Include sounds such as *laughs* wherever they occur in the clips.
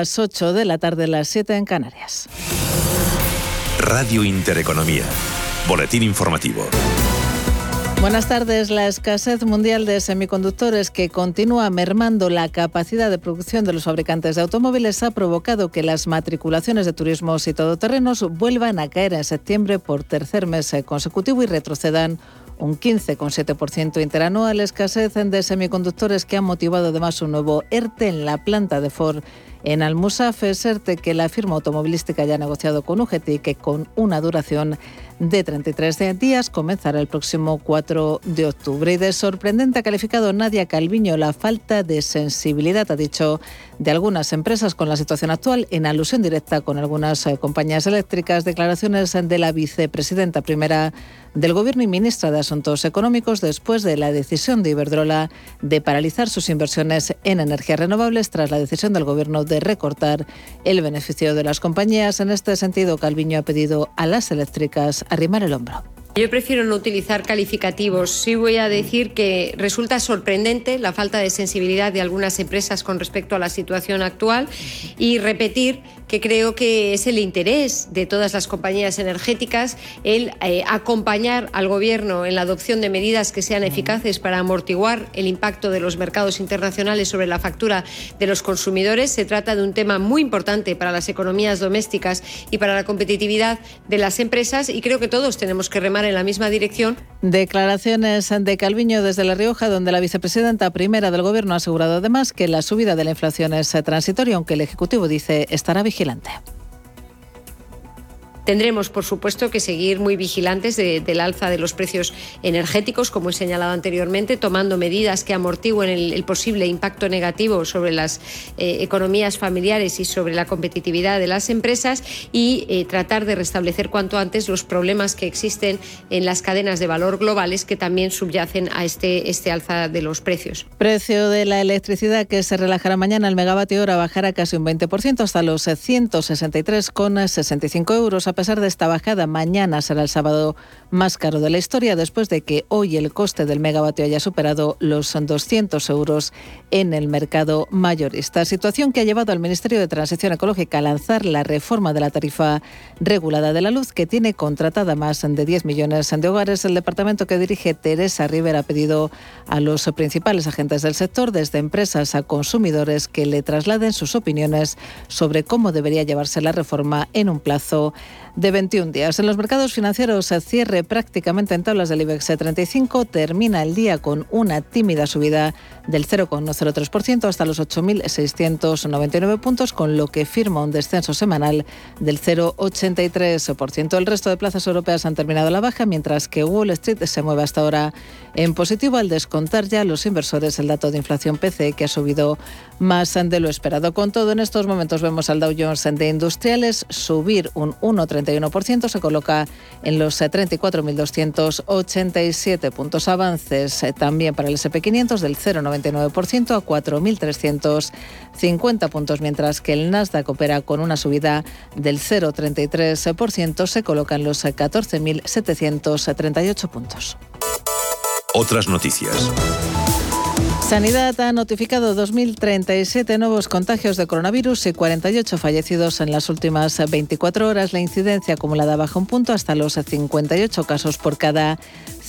Las 8 de la tarde, las 7 en Canarias. Radio Intereconomía. Boletín informativo. Buenas tardes. La escasez mundial de semiconductores que continúa mermando la capacidad de producción de los fabricantes de automóviles ha provocado que las matriculaciones de turismos y todoterrenos vuelvan a caer en septiembre por tercer mes consecutivo y retrocedan un 15,7% interanual. Escasez de semiconductores que ha motivado además un nuevo ERTE en la planta de Ford en Almusaf es que la firma automovilística ya ha negociado con UGT que con una duración de 33 días comenzará el próximo 4 de octubre. Y de sorprendente ha calificado Nadia Calviño la falta de sensibilidad, ha dicho, de algunas empresas con la situación actual, en alusión directa con algunas eh, compañías eléctricas. Declaraciones de la vicepresidenta primera del Gobierno y ministra de Asuntos Económicos después de la decisión de Iberdrola de paralizar sus inversiones en energías renovables tras la decisión del Gobierno de recortar el beneficio de las compañías. En este sentido, Calviño ha pedido a las eléctricas arrimar el hombro. Yo prefiero no utilizar calificativos. Sí voy a decir que resulta sorprendente la falta de sensibilidad de algunas empresas con respecto a la situación actual y repetir que creo que es el interés de todas las compañías energéticas el eh, acompañar al Gobierno en la adopción de medidas que sean eficaces para amortiguar el impacto de los mercados internacionales sobre la factura de los consumidores. Se trata de un tema muy importante para las economías domésticas y para la competitividad de las empresas y creo que todos tenemos que remar en la misma dirección. Declaraciones de Calviño desde La Rioja, donde la vicepresidenta primera del Gobierno ha asegurado además que la subida de la inflación es transitoria, aunque el Ejecutivo dice estará vigilante. vigilante. Tendremos, por supuesto, que seguir muy vigilantes del alza de los precios energéticos, como he señalado anteriormente, tomando medidas que amortiguen el, posible impacto negativo sobre las eh, economías familiares y sobre la competitividad de las empresas y eh, tratar de restablecer cuanto antes los problemas que existen en las cadenas de valor globales que también subyacen a este, este alza de los precios. Precio de la electricidad que se relajará mañana, el megavatio hora bajará casi un 20% hasta los 163,65 euros a pesar de esta bajada, mañana será el sábado más caro de la historia después de que hoy el coste del megavatio haya superado los 200 euros en el mercado mayorista. Situación que ha llevado al Ministerio de Transición Ecológica a lanzar la reforma de la tarifa regulada de la luz que tiene contratada más de 10 millones de hogares. El departamento que dirige Teresa Rivera ha pedido a los principales agentes del sector, desde empresas a consumidores, que le trasladen sus opiniones sobre cómo debería llevarse la reforma en un plazo de 21 días. En los mercados financieros, el cierre prácticamente en tablas del IBEX 35 termina el día con una tímida subida del 0,03% hasta los 8.699 puntos, con lo que firma un descenso semanal del 0,83%. El resto de plazas europeas han terminado la baja, mientras que Wall Street se mueve hasta ahora en positivo al descontar ya los inversores el dato de inflación PC, que ha subido más de lo esperado. Con todo, en estos momentos vemos al Dow Jones de Industriales subir un 1,31%, se coloca en los 34.287 puntos avances eh, también para el SP500 del 0,99% a 4.350 puntos, mientras que el Nasdaq opera con una subida del 0,33%, se coloca en los 14.738 puntos. Otras noticias. Sanidad ha notificado 2.037 nuevos contagios de coronavirus y 48 fallecidos en las últimas 24 horas. La incidencia acumulada baja un punto hasta los 58 casos por cada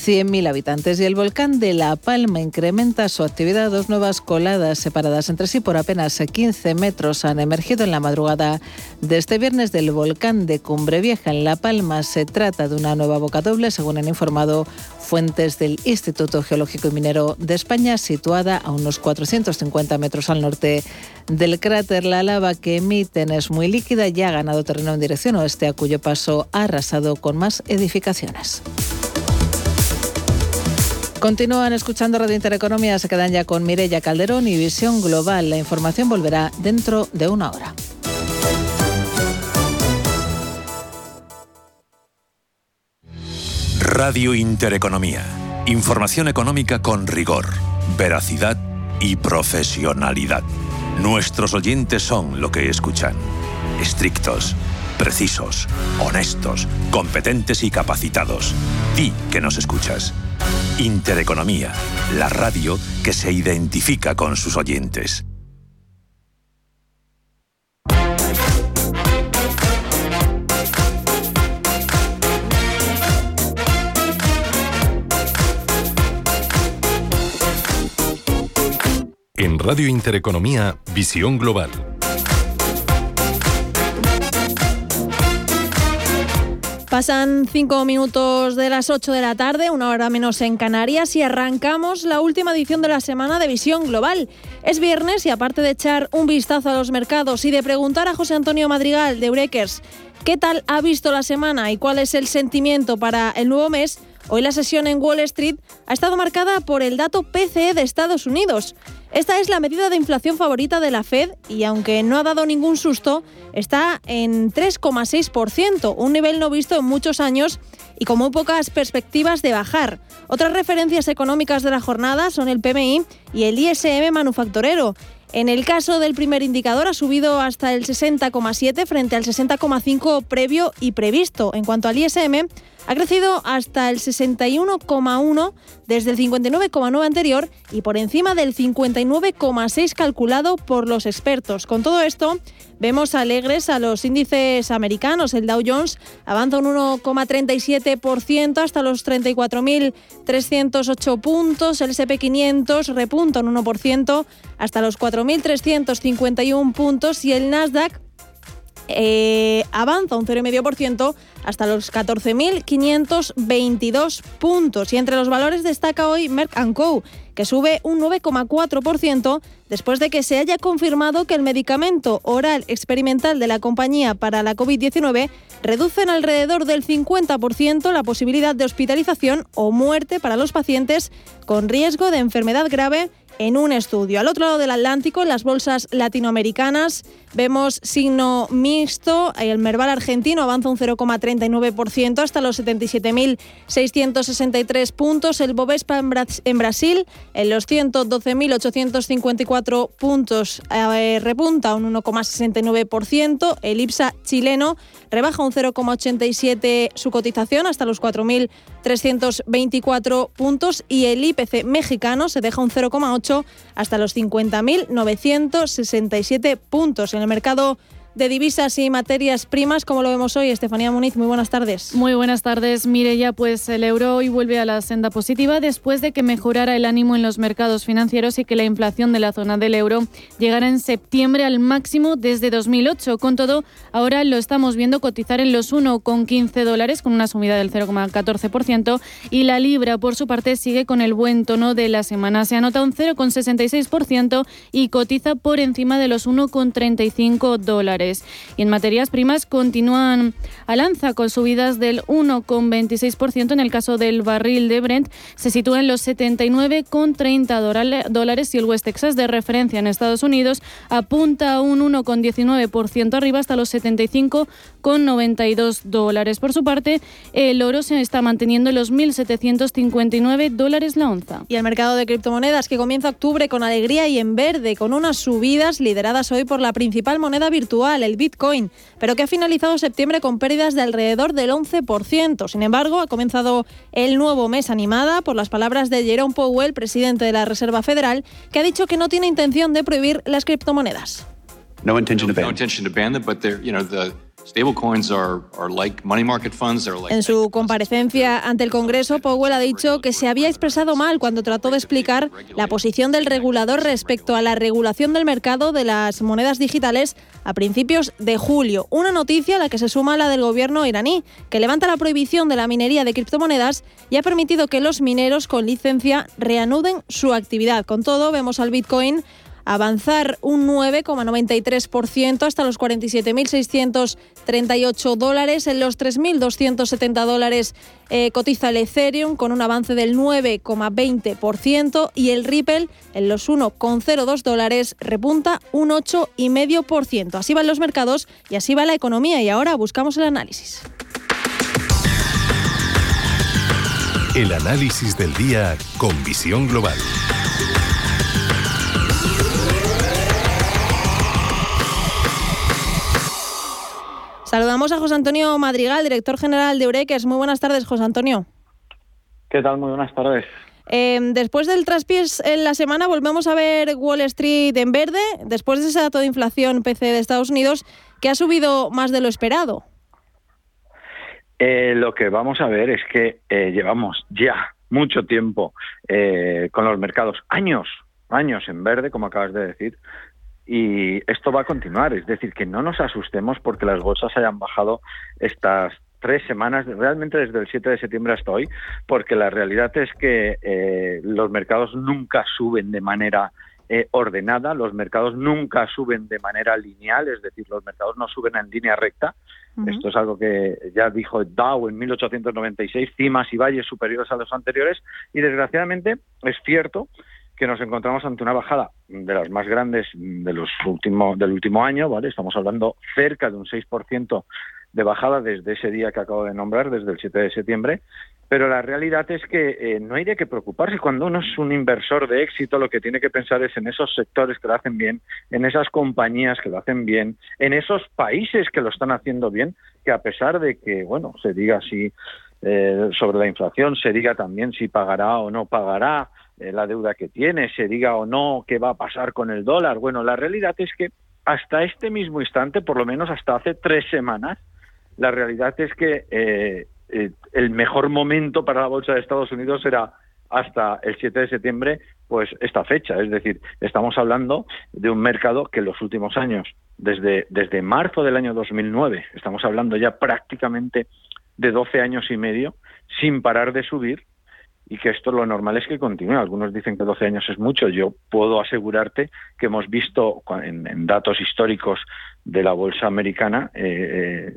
100.000 habitantes. Y el volcán de La Palma incrementa su actividad. Dos nuevas coladas separadas entre sí por apenas 15 metros han emergido en la madrugada de este viernes del volcán de Cumbre Vieja en La Palma. Se trata de una nueva boca doble, según han informado fuentes del Instituto Geológico y Minero de España, situada a unos 450 metros al norte del cráter. La lava que emiten es muy líquida y ha ganado terreno en dirección oeste, a cuyo paso ha arrasado con más edificaciones. Continúan escuchando Radio Intereconomía, se quedan ya con Mirella Calderón y Visión Global. La información volverá dentro de una hora. Radio Intereconomía. Información económica con rigor, veracidad y profesionalidad. Nuestros oyentes son lo que escuchan. Estrictos, precisos, honestos, competentes y capacitados. Di que nos escuchas. Intereconomía, la radio que se identifica con sus oyentes. En Radio Intereconomía, Visión Global Pasan cinco minutos de las 8 de la tarde, una hora menos en Canarias, y arrancamos la última edición de la semana de Visión Global. Es viernes y aparte de echar un vistazo a los mercados y de preguntar a José Antonio Madrigal de Eurekers qué tal ha visto la semana y cuál es el sentimiento para el nuevo mes, hoy la sesión en Wall Street ha estado marcada por el dato PCE de Estados Unidos. Esta es la medida de inflación favorita de la Fed y aunque no ha dado ningún susto, está en 3,6%, un nivel no visto en muchos años y con muy pocas perspectivas de bajar. Otras referencias económicas de la jornada son el PMI y el ISM manufacturero. En el caso del primer indicador ha subido hasta el 60,7 frente al 60,5 previo y previsto. En cuanto al ISM, ha crecido hasta el 61,1 desde el 59,9 anterior y por encima del 59,6 calculado por los expertos. Con todo esto, vemos alegres a los índices americanos. El Dow Jones avanza un 1,37% hasta los 34.308 puntos. El SP500 repunta un 1% hasta los 4.351 puntos y el Nasdaq eh, avanza un 0,5% hasta los 14.522 puntos. Y entre los valores destaca hoy Merck Co., que sube un 9,4% después de que se haya confirmado que el medicamento oral experimental de la compañía para la COVID-19 reduce en alrededor del 50% la posibilidad de hospitalización o muerte para los pacientes con riesgo de enfermedad grave en un estudio. Al otro lado del Atlántico, en las bolsas latinoamericanas, vemos signo mixto. El Merval argentino avanza un 0,39% hasta los 77.663 puntos. El Bovespa en, Brasil, en los 112.854 puntos, eh, repunta un 1,69%. El IPSA chileno rebaja un 0,87 su cotización hasta los 4.324 puntos. Y el IPC mexicano se deja un 0,8 hasta los 50.967 puntos. En el mercado de divisas y materias primas, como lo vemos hoy. Estefanía Muniz, muy buenas tardes. Muy buenas tardes, Mireya. Pues el euro hoy vuelve a la senda positiva después de que mejorara el ánimo en los mercados financieros y que la inflación de la zona del euro llegara en septiembre al máximo desde 2008. Con todo, ahora lo estamos viendo cotizar en los 1,15 dólares con una subida del 0,14% y la libra, por su parte, sigue con el buen tono de la semana. Se anota un 0,66% y cotiza por encima de los 1,35 dólares. Y en materias primas continúan a lanza con subidas del 1,26% en el caso del barril de Brent. Se sitúa en los 79,30 dólares y el West Texas de referencia en Estados Unidos apunta un 1,19% arriba hasta los 75,92 dólares. Por su parte, el oro se está manteniendo en los 1.759 dólares la onza. Y el mercado de criptomonedas que comienza octubre con alegría y en verde, con unas subidas lideradas hoy por la principal moneda virtual el Bitcoin, pero que ha finalizado septiembre con pérdidas de alrededor del 11%. Sin embargo, ha comenzado el nuevo mes animada por las palabras de Jerome Powell, presidente de la Reserva Federal, que ha dicho que no tiene intención de prohibir las criptomonedas. No intention to en su comparecencia ante el Congreso, Powell ha dicho que se había expresado mal cuando trató de explicar la posición del regulador respecto a la regulación del mercado de las monedas digitales a principios de julio. Una noticia a la que se suma la del gobierno iraní, que levanta la prohibición de la minería de criptomonedas y ha permitido que los mineros con licencia reanuden su actividad. Con todo, vemos al Bitcoin avanzar un 9,93% hasta los 47.638 dólares. En los 3.270 dólares eh, cotiza el Ethereum con un avance del 9,20% y el Ripple en los 1,02 dólares repunta un 8,5%. Así van los mercados y así va la economía y ahora buscamos el análisis. El análisis del día con visión global. Saludamos a José Antonio Madrigal, director general de Eureques. Muy buenas tardes, José Antonio. ¿Qué tal? Muy buenas tardes. Em, después del traspiés en la semana volvemos a ver Wall Street en verde, después de ese dato de inflación PC de Estados Unidos, que ha subido más de lo esperado. Eh, lo que vamos a ver es que eh, llevamos ya mucho tiempo eh, con los mercados, años años en verde, como acabas de decir, y esto va a continuar. Es decir, que no nos asustemos porque las bolsas hayan bajado estas tres semanas, realmente desde el 7 de septiembre hasta hoy, porque la realidad es que eh, los mercados nunca suben de manera eh, ordenada, los mercados nunca suben de manera lineal, es decir, los mercados no suben en línea recta. Esto es algo que ya dijo Dow en 1896, cimas y valles superiores a los anteriores, y desgraciadamente es cierto que nos encontramos ante una bajada de las más grandes de los últimos del último año, ¿vale? Estamos hablando cerca de un 6% de bajada desde ese día que acabo de nombrar, desde el 7 de septiembre, pero la realidad es que eh, no hay de qué preocuparse. Cuando uno es un inversor de éxito, lo que tiene que pensar es en esos sectores que lo hacen bien, en esas compañías que lo hacen bien, en esos países que lo están haciendo bien, que a pesar de que, bueno, se diga si eh, sobre la inflación, se diga también si pagará o no pagará eh, la deuda que tiene, se diga o no qué va a pasar con el dólar. Bueno, la realidad es que hasta este mismo instante, por lo menos hasta hace tres semanas, la realidad es que eh, eh, el mejor momento para la bolsa de Estados Unidos era hasta el 7 de septiembre, pues esta fecha. Es decir, estamos hablando de un mercado que en los últimos años, desde, desde marzo del año 2009, estamos hablando ya prácticamente de 12 años y medio, sin parar de subir, y que esto lo normal es que continúe. Algunos dicen que 12 años es mucho. Yo puedo asegurarte que hemos visto en, datos históricos de la bolsa americana eh,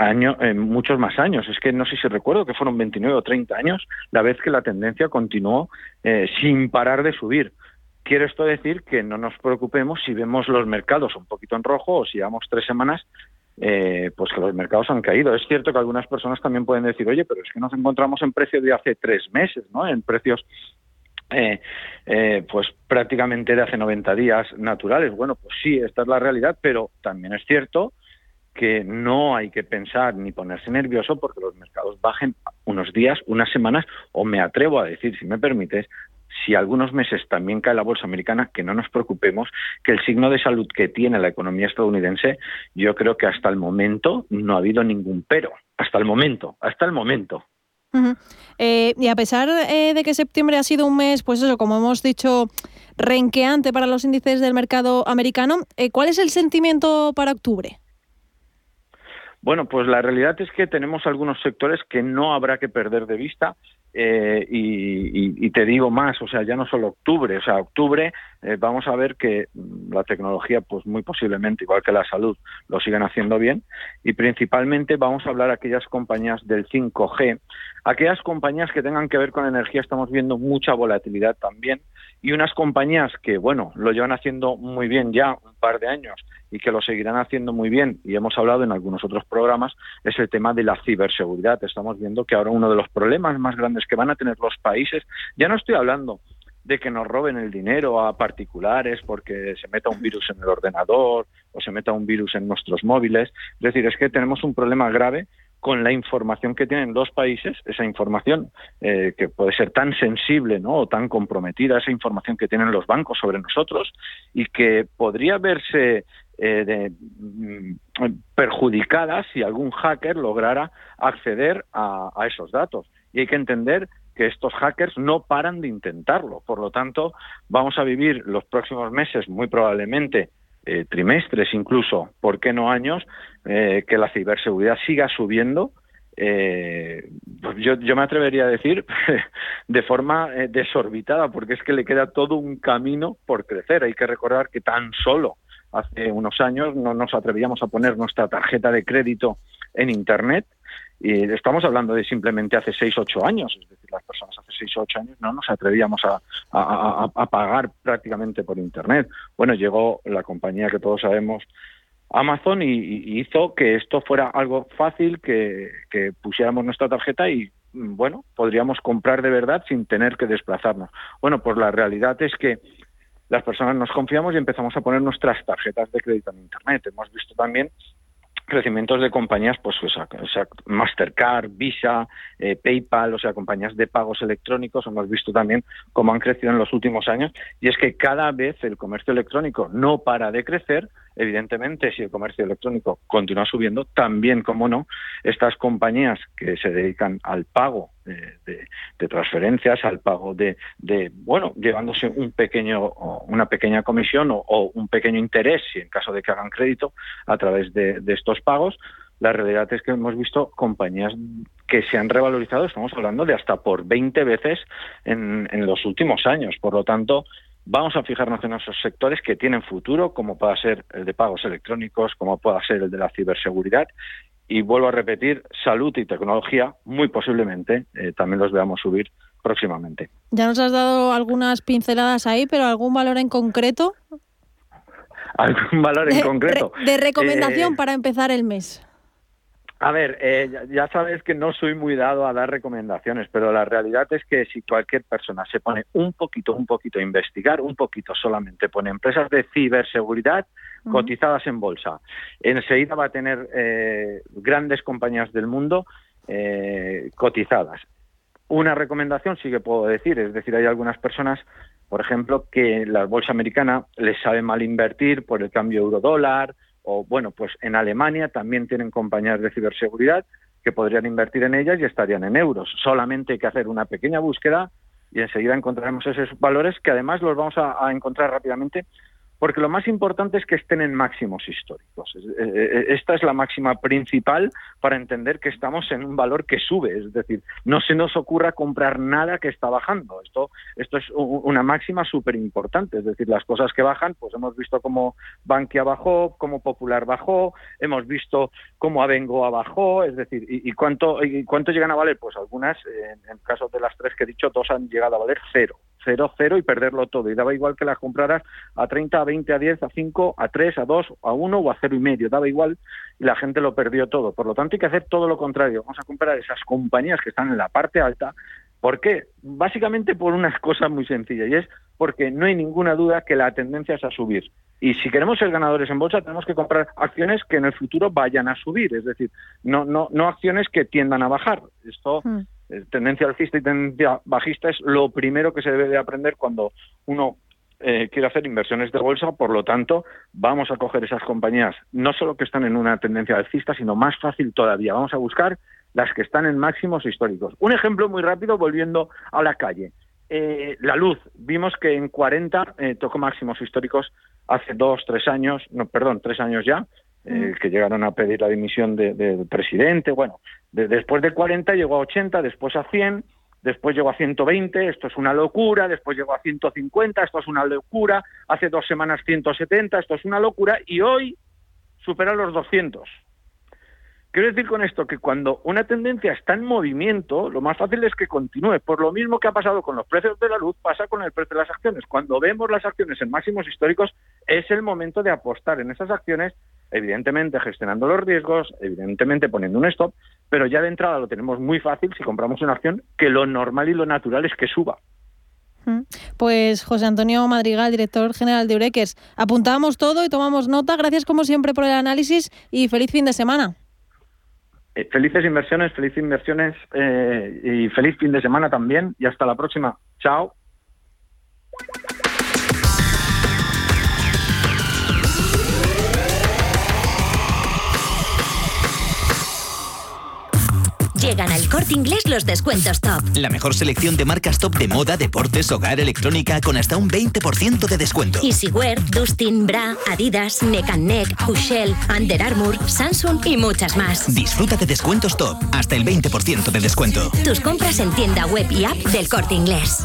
eh, muchos más años. Es que no sé si recuerdo que fueron 29 o 30 años la vez que la tendencia continuó eh, sin parar de subir. Quiero esto decir que no nos preocupemos si vemos los mercados un poquito en rojo o si llevamos tres semanas eh, pues que los mercados han caído. Es cierto que algunas personas también pueden decir, oye, pero es que nos encontramos en precios de hace tres meses, ¿no? En precios eh, eh, pues prácticamente de hace 90 días naturales. Bueno, pues sí, esta es la realidad, pero también es cierto que no hay que pensar ni ponerse nervioso porque los mercados bajen unos días, unas semanas, o me atrevo a decir, si me permites, si algunos meses también cae la bolsa americana, que no nos preocupemos, que el signo de salud que tiene la economía estadounidense, yo creo que hasta el momento no ha habido ningún pero. Hasta el momento, hasta el momento. Eh, y a pesar eh, de que septiembre ha sido un mes, pues eso, como hemos dicho, renqueante para los índices del mercado americano, eh, ¿cuál es el sentimiento para octubre? Bueno, pues la realidad es que tenemos algunos sectores que no habrá que perder de vista. Eh, y, te digo más, o sea, ya no solo octubre, o sea, octubre eh, vamos a ver que la tecnología, pues muy posiblemente, igual que la salud, lo sigan haciendo bien. Y principalmente vamos a hablar de aquellas compañías del 5G, aquellas compañías que tengan que ver con energía, estamos viendo mucha volatilidad también. Y unas compañías que, bueno, lo llevan haciendo muy bien ya un par de años y que lo seguirán haciendo muy bien, y hemos hablado en algunos otros programas, es el tema de la ciberseguridad. Estamos viendo que ahora uno de los problemas más grandes que van a tener los países, ya no estoy hablando de que nos roben el dinero a particulares porque se meta un virus en el ordenador o se meta un virus en nuestros móviles. Es decir, es que tenemos un problema grave con la información que tienen los países, esa información eh, que puede ser tan sensible ¿no? o tan comprometida, esa información que tienen los bancos sobre nosotros y que podría verse eh, mm, perjudicada si algún hacker lograra acceder a, esos datos. Y hay que entender que estos hackers no paran de intentarlo. Por lo tanto, vamos a vivir los próximos meses, muy probablemente eh, trimestres incluso, ¿por qué no años?, eh, que la ciberseguridad siga subiendo. Pues yo, yo, me atrevería a decir *laughs* de forma desorbitada, porque es que le queda todo un camino por crecer. Hay que recordar que tan solo hace unos años no nos atrevíamos a poner nuestra tarjeta de crédito en Internet y estamos hablando de simplemente hace 6, 8 años, es decir, las personas hace 6 o 8 años no nos atrevíamos a, pagar prácticamente por Internet. Bueno, llegó la compañía que todos sabemos, Amazon, y, hizo que esto fuera algo fácil, que, que pusiéramos nuestra tarjeta y, bueno, podríamos comprar de verdad sin tener que desplazarnos. Bueno, pues la realidad es que las personas nos confiamos y empezamos a poner nuestras tarjetas de crédito en Internet. Hemos visto también crecimientos de compañías, pues, o sea, Mastercard, Visa, eh, PayPal, o sea, compañías de pagos electrónicos. Hemos visto también cómo han crecido en los últimos años. Y es que cada vez el comercio electrónico no para de crecer, evidentemente, si el comercio electrónico continúa subiendo, también, como no, estas compañías que se dedican al pago de, transferencias, al pago de, bueno, llevándose un pequeño, una pequeña comisión o, un pequeño interés, si en caso de que hagan crédito, a través de estos pagos, la realidad es que hemos visto compañías que se han revalorizado, estamos hablando de hasta por 20 veces en, los últimos años. Por lo tanto, vamos a fijarnos en esos sectores que tienen futuro, como pueda ser el de pagos electrónicos, como pueda ser el de la ciberseguridad. Y vuelvo a repetir, salud y tecnología, muy posiblemente eh, también los veamos subir próximamente. Ya nos has dado algunas pinceladas ahí, pero ¿algún valor en concreto? *laughs* ¿Algún valor en concreto? De recomendación eh, para empezar el mes. A ver, eh, ya sabes que no soy muy dado a dar recomendaciones, pero la realidad es que si cualquier persona se pone un poquito, un poquito a investigar, un poquito solamente pone empresas de ciberseguridad cotizadas en bolsa, enseguida va a tener eh, grandes compañías del mundo eh, cotizadas. Una recomendación sí que puedo decir, es decir, hay algunas personas, por ejemplo, que la bolsa americana les sabe mal invertir por el cambio euro-dólar, o bueno, pues en Alemania también tienen compañías de ciberseguridad que podrían invertir en ellas y estarían en euros. Solamente hay que hacer una pequeña búsqueda y enseguida encontraremos esos valores que además los vamos a, a encontrar rápidamente porque lo más importante es que estén en máximos históricos. Eh, eh, esta es la máxima principal para entender que estamos en un valor que sube, es decir, no se nos ocurra comprar nada que está bajando. Esto, esto es una máxima súper importante, es decir, las cosas que bajan, pues hemos visto cómo Bankia bajó, cómo Popular bajó, hemos visto cómo Abengoa bajó, es decir, y, cuánto, y cuánto llegan a valer, pues algunas, en el caso de las tres que he dicho, dos han llegado a valer cero. 0-0 y perderlo todo. Y daba igual que las compraras a 30, a 20, a 10, a 5, a 3, a 2, a 1 o a cero y medio. Daba igual y la gente lo perdió todo. Por lo tanto, hay que hacer todo lo contrario. Vamos a comprar esas compañías que están en la parte alta. ¿Por qué? Básicamente por unas cosas muy sencillas y es porque no hay ninguna duda que la tendencia es a subir. Y si queremos ser ganadores en bolsa, tenemos que comprar acciones que en el futuro vayan a subir, es decir, no, no, no acciones que tiendan a bajar. Esto hmm. Eh, tendencia alcista y tendencia bajista es lo primero que se debe de aprender cuando uno eh, quiere hacer inversiones de bolsa, por lo tanto, vamos a coger esas compañías, no solo que están en una tendencia alcista, sino más fácil todavía, vamos a buscar las que están en máximos históricos. Un ejemplo muy rápido, volviendo a la calle. Eh, la luz, vimos que en 40 tocó máximos históricos hace dos, tres años, no, perdón, tres años ya, eh, que llegaron a pedir la dimisión del presidente. Bueno, después de 40 llegó a 80, después a 100, después llegó a 120, esto es una locura, después llegó a 150, esto es una locura, hace dos semanas 170, esto es una locura, y hoy supera los 200. Quiero decir con esto que cuando una tendencia está en movimiento, lo más fácil es que continúe. Por lo mismo que ha pasado con los precios de la luz, pasa con el precio de las acciones. Cuando vemos las acciones en máximos históricos, es el momento de apostar en esas acciones evidentemente gestionando los riesgos, evidentemente poniendo un stop, pero ya de entrada lo tenemos muy fácil si compramos una acción que lo normal y lo natural es que suba. Mm. Pues José Antonio Madrigal, director general de Eureques, apuntamos todo y tomamos nota. Gracias como siempre por el análisis y feliz fin de semana. Eh, felices inversiones, felices inversiones eh, y feliz fin de semana también y hasta la próxima. Chao. Corte inglés los descuentos top. La mejor selección de marcas top de moda, deportes, hogar, electrónica con hasta un 20% de descuento. Easywear, Dustin, Bra, Adidas, Neck and Neck, Hushell, Under Armour, Samsung y muchas más. Disfruta de descuentos top, hasta el 20% de descuento. Tus compras en tienda web y app del corte inglés.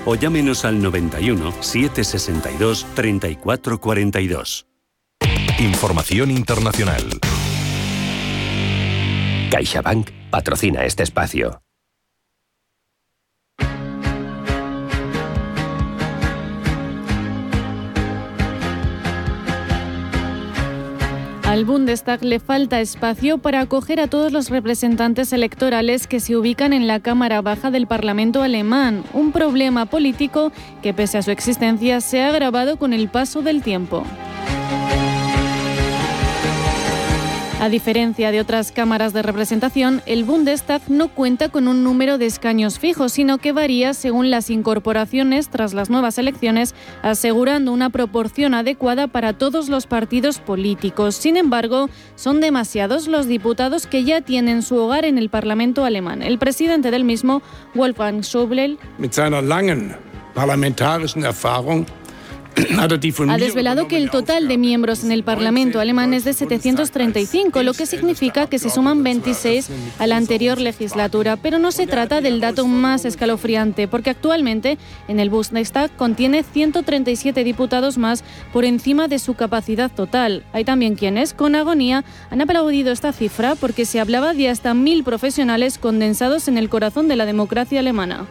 o llámenos al 91 762 3442. Información internacional. CaixaBank patrocina este espacio. Al Bundestag le falta espacio para acoger a todos los representantes electorales que se ubican en la Cámara Baja del Parlamento alemán, un problema político que pese a su existencia se ha agravado con el paso del tiempo. A diferencia de otras cámaras de representación, el Bundestag no cuenta con un número de escaños fijos, sino que varía según las incorporaciones tras las nuevas elecciones, asegurando una proporción adecuada para todos los partidos políticos. Sin embargo, son demasiados los diputados que ya tienen su hogar en el Parlamento alemán. El presidente del mismo, Wolfgang Schäuble, *clears throat* ha desvelado que el total de miembros en el Parlamento alemán es de 735, lo que significa que se suman 26 a la anterior legislatura. Pero no se trata del dato más escalofriante, porque actualmente en el Bundestag contiene 137 diputados más por encima de su capacidad total. Hay también quienes, con agonía, han aplaudido esta cifra porque se hablaba de hasta mil profesionales condensados en el corazón de la democracia alemana.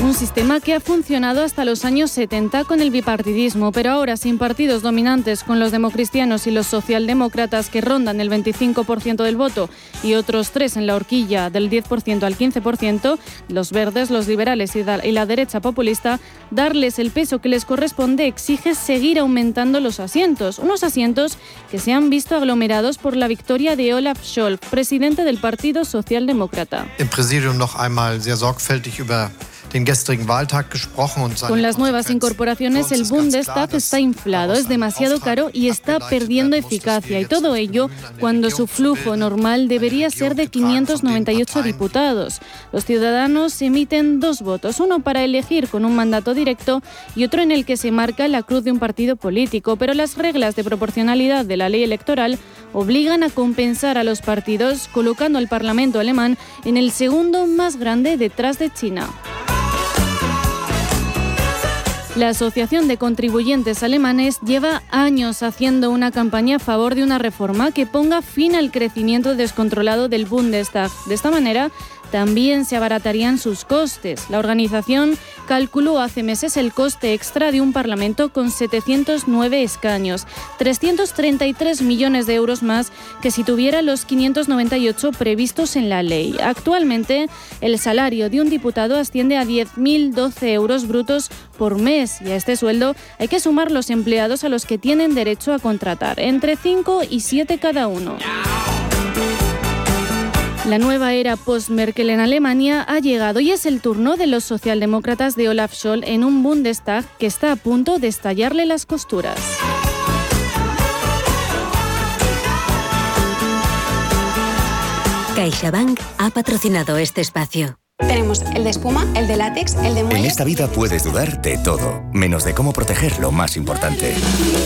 Un sistema que ha funcionado hasta los años 70 con el bipartidismo, pero ahora sin partidos dominantes con los democristianos y los socialdemócratas que rondan el 25% del voto y otros tres en la horquilla del 10% al 15%, los verdes, los liberales y la derecha populista, darles el peso que les corresponde exige seguir aumentando los asientos, unos asientos que se han visto aglomerados por la victoria de Olaf Scholz, presidente del Partido Socialdemócrata. Con las nuevas incorporaciones, el Bundestag está inflado, es demasiado caro y está perdiendo eficacia. Y todo ello cuando su flujo normal debería ser de 598 diputados. Los ciudadanos emiten dos votos, uno para elegir con un mandato directo y otro en el que se marca la cruz de un partido político. Pero las reglas de proporcionalidad de la ley electoral obligan a compensar a los partidos colocando al Parlamento alemán en el segundo más grande detrás de China. La Asociación de Contribuyentes Alemanes lleva años haciendo una campaña a favor de una reforma que ponga fin al crecimiento descontrolado del Bundestag. De esta manera, también se abaratarían sus costes. La organización calculó hace meses el coste extra de un Parlamento con 709 escaños, 333 millones de euros más que si tuviera los 598 previstos en la ley. Actualmente, el salario de un diputado asciende a 10.012 euros brutos por mes y a este sueldo hay que sumar los empleados a los que tienen derecho a contratar, entre 5 y 7 cada uno. La nueva era post-Merkel en Alemania ha llegado y es el turno de los socialdemócratas de Olaf Scholz en un Bundestag que está a punto de estallarle las costuras. CaixaBank ha patrocinado este espacio. Tenemos el de espuma, el de látex, el de muelle. En esta vida puedes dudar de todo, menos de cómo proteger lo más importante.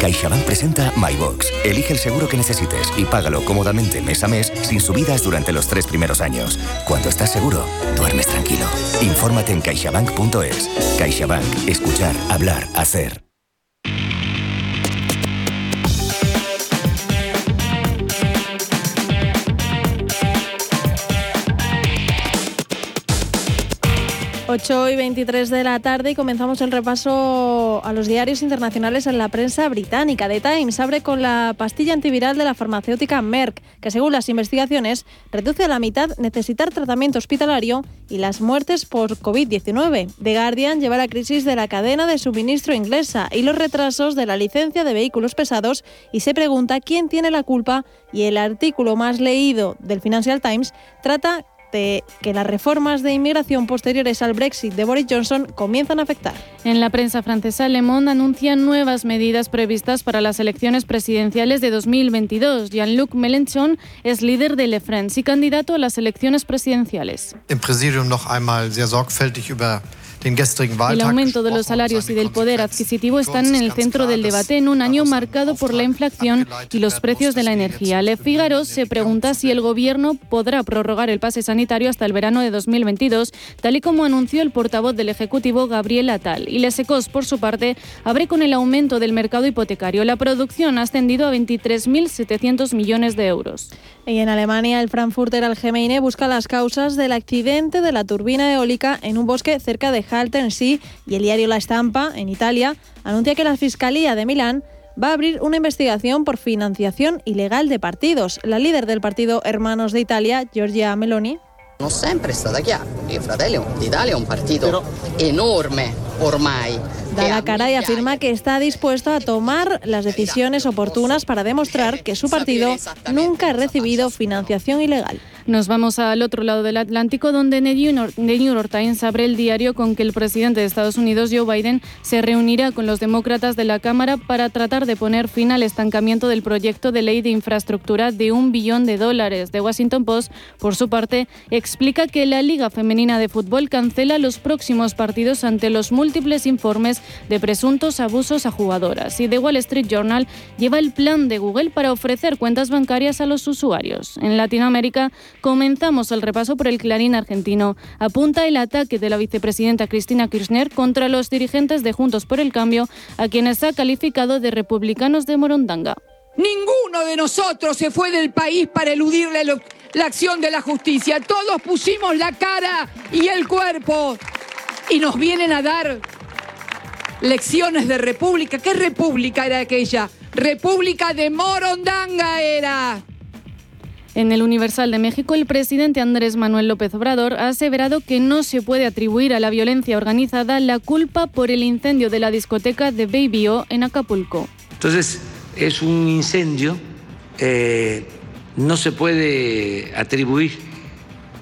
CaixaBank presenta MyBox. Elige el seguro que necesites y págalo cómodamente mes a mes sin subidas durante los tres primeros años. Cuando estás seguro, duermes tranquilo. Infórmate en caixabank.es. CaixaBank. Escuchar, hablar, hacer. 8 y 23 de la tarde y comenzamos el repaso a los diarios internacionales en la prensa británica. The Times abre con la pastilla antiviral de la farmacéutica Merck, que según las investigaciones reduce a la mitad necesitar tratamiento hospitalario y las muertes por COVID-19. The Guardian lleva la crisis de la cadena de suministro inglesa y los retrasos de la licencia de vehículos pesados y se pregunta quién tiene la culpa y el artículo más leído del Financial Times trata que las reformas de inmigración posteriores al Brexit de Boris Johnson comienzan a afectar. En la prensa francesa, Le Monde anuncia nuevas medidas previstas para las elecciones presidenciales de 2022. Jean-Luc Mélenchon es líder de Le France y candidato a las elecciones presidenciales. El aumento de los salarios y del poder adquisitivo están en el centro del debate en un año marcado por la inflación y los precios de la energía. Le Figaro se pregunta si el gobierno podrá prorrogar el pase sanitario hasta el verano de 2022, tal y como anunció el portavoz del Ejecutivo Gabriel Atal. Y Les Ecos, por su parte, abre con el aumento del mercado hipotecario. La producción ha ascendido a 23.700 millones de euros. Y en Alemania, el Frankfurter Allgemeine busca las causas del accidente de la turbina eólica en un bosque cerca de y el diario La Estampa, en Italia, anuncia que la Fiscalía de Milán va a abrir una investigación por financiación ilegal de partidos. La líder del partido Hermanos de Italia, Giorgia Meloni, non sempre stata chiara. Il Fratelli d'Italia è un partito enorme ormai. Da la cara y afirma que está dispuesto a tomar las decisiones oportunas para demostrar que su partido nunca ha recibido financiación ilegal. Nos vamos al otro lado del Atlántico, donde The New York Times abre el diario con que el presidente de Estados Unidos, Joe Biden, se reunirá con los demócratas de la Cámara para tratar de poner fin al estancamiento del proyecto de ley de infraestructura de un billón de dólares. The Washington Post, por su parte, explica que la Liga Femenina de Fútbol cancela los próximos partidos ante los múltiples informes de presuntos abusos a jugadoras. Y The Wall Street Journal lleva el plan de Google para ofrecer cuentas bancarias a los usuarios. En Latinoamérica, Comenzamos el repaso por el Clarín argentino. Apunta el ataque de la vicepresidenta Cristina Kirchner contra los dirigentes de Juntos por el Cambio, a quienes ha calificado de republicanos de Morondanga. Ninguno de nosotros se fue del país para eludir la, acción de la justicia. Todos pusimos la cara y el cuerpo y nos vienen a dar lecciones de república. ¿Qué república era aquella? República de Morondanga era. En el Universal de México, el presidente Andrés Manuel López Obrador ha aseverado que no se puede atribuir a la violencia organizada la culpa por el incendio de la discoteca de Baby O en Acapulco. Entonces, es un incendio, eh, no se puede atribuir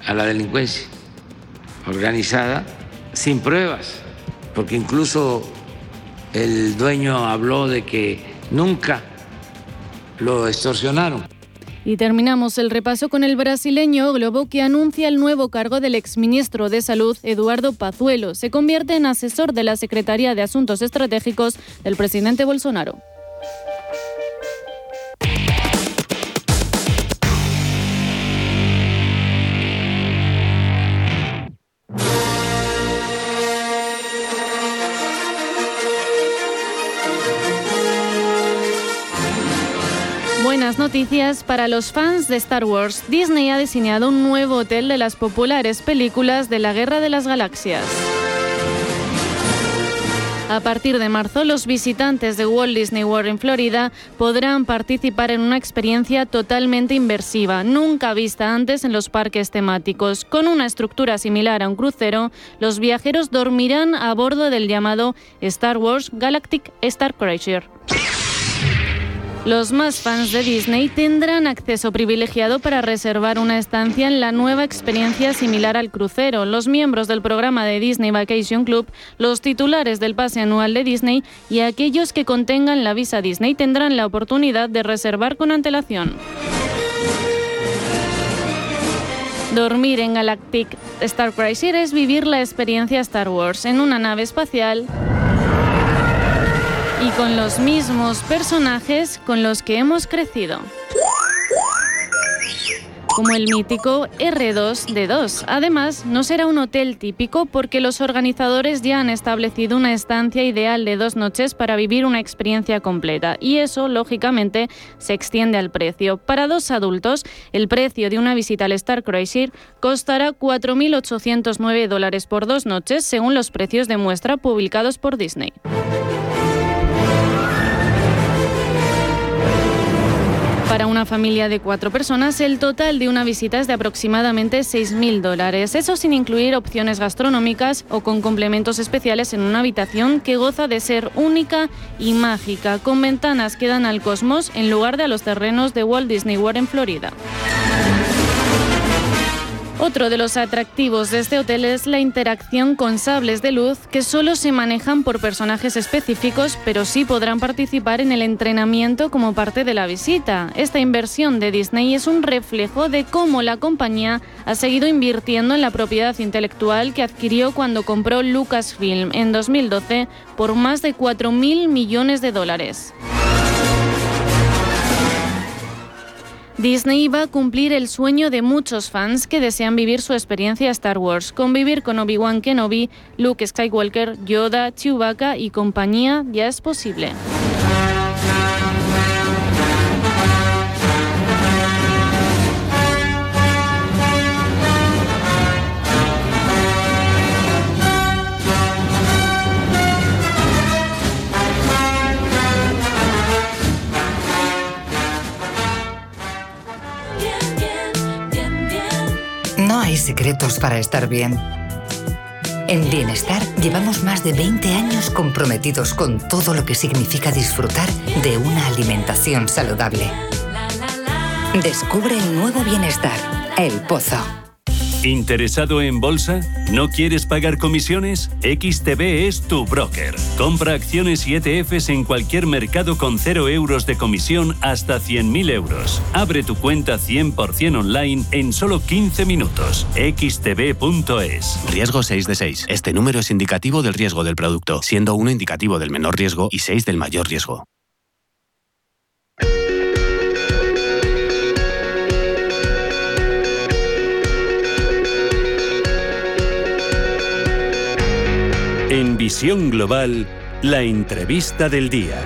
a la delincuencia organizada sin pruebas, porque incluso el dueño habló de que nunca lo extorsionaron. Y terminamos el repaso con el brasileño Globo que anuncia el nuevo cargo del exministro de Salud, Eduardo Pazuelo. Se convierte en asesor de la Secretaría de Asuntos Estratégicos del presidente Bolsonaro. Noticias para los fans de Star Wars. Disney ha diseñado un nuevo hotel de las populares películas de la Guerra de las Galaxias. A partir de marzo, los visitantes de Walt Disney World en Florida podrán participar en una experiencia totalmente inversiva, nunca vista antes en los parques temáticos. Con una estructura similar a un crucero, los viajeros dormirán a bordo del llamado Star Wars Galactic Star Crusher. Los más fans de Disney tendrán acceso privilegiado para reservar una estancia en la nueva experiencia similar al crucero. Los miembros del programa de Disney Vacation Club, los titulares del pase anual de Disney y aquellos que contengan la visa Disney tendrán la oportunidad de reservar con antelación. Dormir en Galactic Star Cruiser es vivir la experiencia Star Wars en una nave espacial con los mismos personajes con los que hemos crecido. Como el mítico R2D2. Además, no será un hotel típico porque los organizadores ya han establecido una estancia ideal de dos noches para vivir una experiencia completa. Y eso, lógicamente, se extiende al precio. Para dos adultos, el precio de una visita al Star Cruiser costará 4.809 dólares por dos noches, según los precios de muestra publicados por Disney. Para una familia de cuatro personas, el total de una visita es de aproximadamente 6.000 dólares. Eso sin incluir opciones gastronómicas o con complementos especiales en una habitación que goza de ser única y mágica, con ventanas que dan al cosmos en lugar de a los terrenos de Walt Disney World en Florida. Otro de los atractivos de este hotel es la interacción con sables de luz que solo se manejan por personajes específicos, pero sí podrán participar en el entrenamiento como parte de la visita. Esta inversión de Disney es un reflejo de cómo la compañía ha seguido invirtiendo en la propiedad intelectual que adquirió cuando compró Lucasfilm en 2012 por más de 4.000 millones de dólares. Disney va a cumplir el sueño de muchos fans que desean vivir su experiencia Star Wars. Convivir con Obi-Wan Kenobi, Luke Skywalker, Yoda, Chewbacca y compañía ya es posible. Secretos para estar bien. En Bienestar llevamos más de 20 años comprometidos con todo lo que significa disfrutar de una alimentación saludable. Descubre el nuevo Bienestar, El Pozo. ¿Interesado en bolsa? ¿No quieres pagar comisiones? XTB es tu broker. Compra acciones y ETFs en cualquier mercado con 0 euros de comisión hasta 100.000 euros. Abre tu cuenta 100% online en solo 15 minutos. xtb.es. Riesgo 6 de 6. Este número es indicativo del riesgo del producto, siendo 1 indicativo del menor riesgo y 6 del mayor riesgo. Visión Global, la entrevista del día.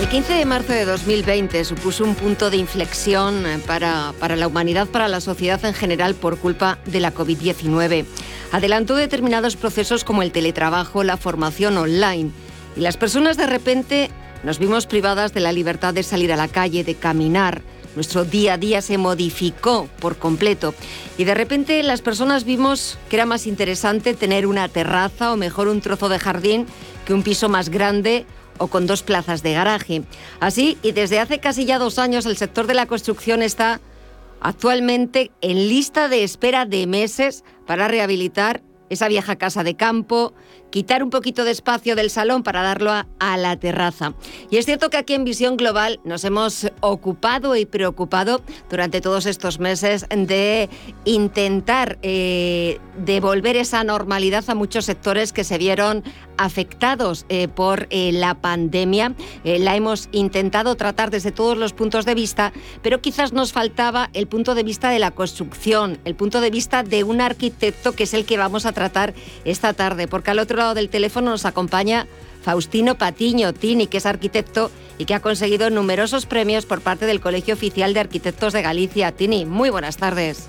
El 15 de marzo de 2020 supuso un punto de inflexión para, para la humanidad, para la sociedad en general, por culpa de la COVID-19. Adelantó determinados procesos como el teletrabajo, la formación online. Y las personas de repente nos vimos privadas de la libertad de salir a la calle, de caminar, nuestro día a día se modificó por completo y de repente las personas vimos que era más interesante tener una terraza o mejor un trozo de jardín que un piso más grande o con dos plazas de garaje. Así, y desde hace casi ya dos años el sector de la construcción está actualmente en lista de espera de meses para rehabilitar esa vieja casa de campo, quitar un poquito de espacio del salón para darlo a, la terraza. Y es cierto que aquí en Visión Global nos hemos ocupado y preocupado durante todos estos meses de intentar eh, devolver esa normalidad a muchos sectores que se vieron afectados eh, por eh, la pandemia. la hemos intentado tratar desde todos los puntos de vista, pero quizás nos faltaba el punto de vista de la construcción, el punto de vista de un arquitecto que es el que vamos a tratar esta tarde, porque al otro del teléfono nos acompaña Faustino Patiño Tini, que es arquitecto y que ha conseguido numerosos premios por parte del Colegio Oficial de Arquitectos de Galicia. Tini, muy buenas tardes.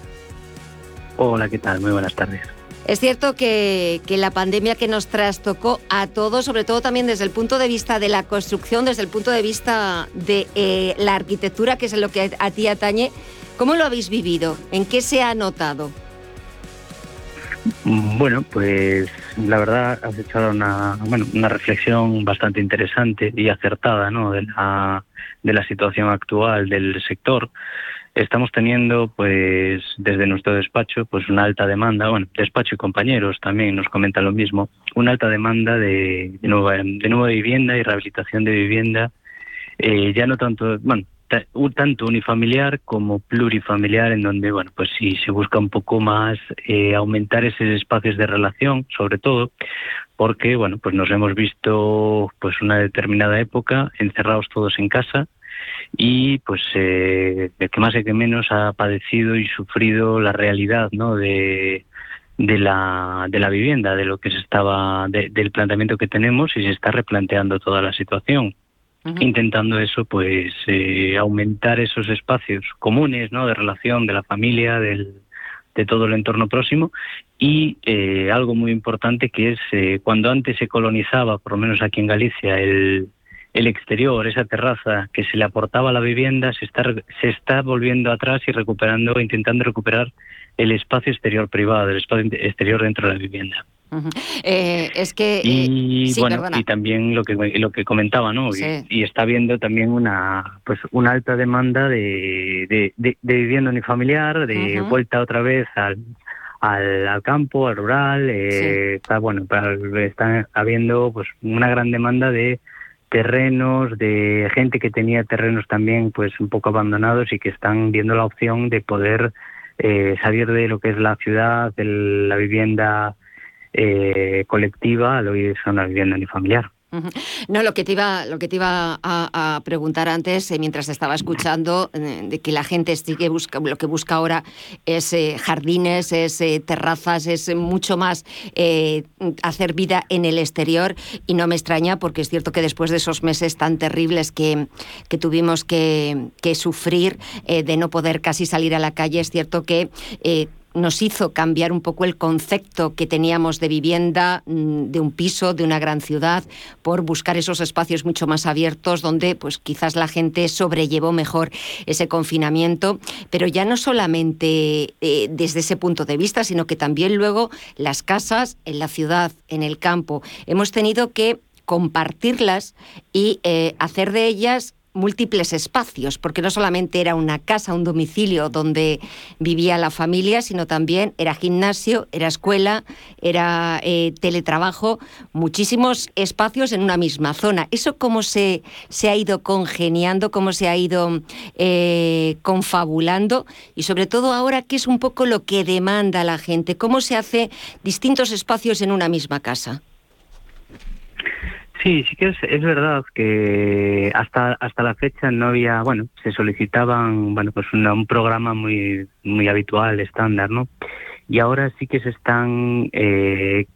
Hola, ¿qué tal? Muy buenas tardes. Es cierto que, la pandemia que nos trastocó a todos, sobre todo también desde el punto de vista de la construcción, desde el punto de vista de eh, la arquitectura, que es lo que a ti atañe, ¿cómo lo habéis vivido? ¿En qué se ha notado? Bueno, pues la verdad has echado una, bueno, una reflexión bastante interesante y acertada ¿no? de, la, de la situación actual del sector. Estamos teniendo, pues, desde nuestro despacho, pues una alta demanda, bueno, despacho y compañeros también nos comentan lo mismo, una alta demanda de, de, nueva, de nueva vivienda y rehabilitación de vivienda, eh, ya no tanto, bueno, tanto unifamiliar como plurifamiliar, en donde, bueno, pues sí se busca un poco más eh, aumentar esos espacios de relación, sobre todo, porque, bueno, pues nos hemos visto, pues una determinada época encerrados todos en casa y, pues, eh, que más y que menos ha padecido y sufrido la realidad, ¿no? De, de la, de la vivienda, de lo que se estaba, del planteamiento que tenemos y se está replanteando toda la situación intentando eso, pues eh, aumentar esos espacios comunes, ¿no? De relación de la familia, del, de todo el entorno próximo y eh, algo muy importante que es eh, cuando antes se colonizaba, por lo menos aquí en Galicia, el, el exterior, esa terraza que se le aportaba a la vivienda, se está, se está volviendo atrás y recuperando, intentando recuperar el espacio exterior privado, el espacio exterior dentro de la vivienda. Eh, es que y eh, bueno y también lo que lo que comentaba no y, está habiendo también una pues una alta demanda de, de, de, vivienda unifamiliar de vuelta otra vez al al, campo al rural eh, está bueno está habiendo pues una gran demanda de terrenos de gente que tenía terrenos también pues un poco abandonados y que están viendo la opción de poder salir de lo que es la ciudad de la vivienda eh, colectiva lo que es una vivienda familiar. No, lo que te iba, lo que te iba a, preguntar antes, eh, mientras estaba escuchando, eh, de que la gente sigue busca, lo que busca ahora es jardines, es terrazas, es mucho más hacer vida en el exterior y no me extraña porque es cierto que después de esos meses tan terribles que, tuvimos que sufrir de no poder casi salir a la calle, es cierto que nos hizo cambiar un poco el concepto que teníamos de vivienda, mm, de un piso, de una gran ciudad, por buscar esos espacios mucho más abiertos donde pues quizás la gente sobrellevó mejor ese confinamiento, pero ya no solamente eh, desde ese punto de vista, sino que también luego las casas en la ciudad, en el campo, hemos tenido que compartirlas y eh, hacer de ellas múltiples espacios, porque no solamente era una casa, un domicilio donde vivía la familia, sino también era gimnasio, era escuela, era eh, teletrabajo, muchísimos espacios en una misma zona. ¿Eso cómo se, se ha ido congeniando, cómo se ha ido eh, confabulando? Y sobre todo ahora, ¿qué es un poco lo que demanda la gente? ¿Cómo se hace distintos espacios en una misma casa? Sí, sí que es, es verdad que hasta hasta la fecha no había, bueno, se solicitaban, bueno, pues un programa muy muy habitual, estándar, ¿no? Y ahora sí que se están, eh,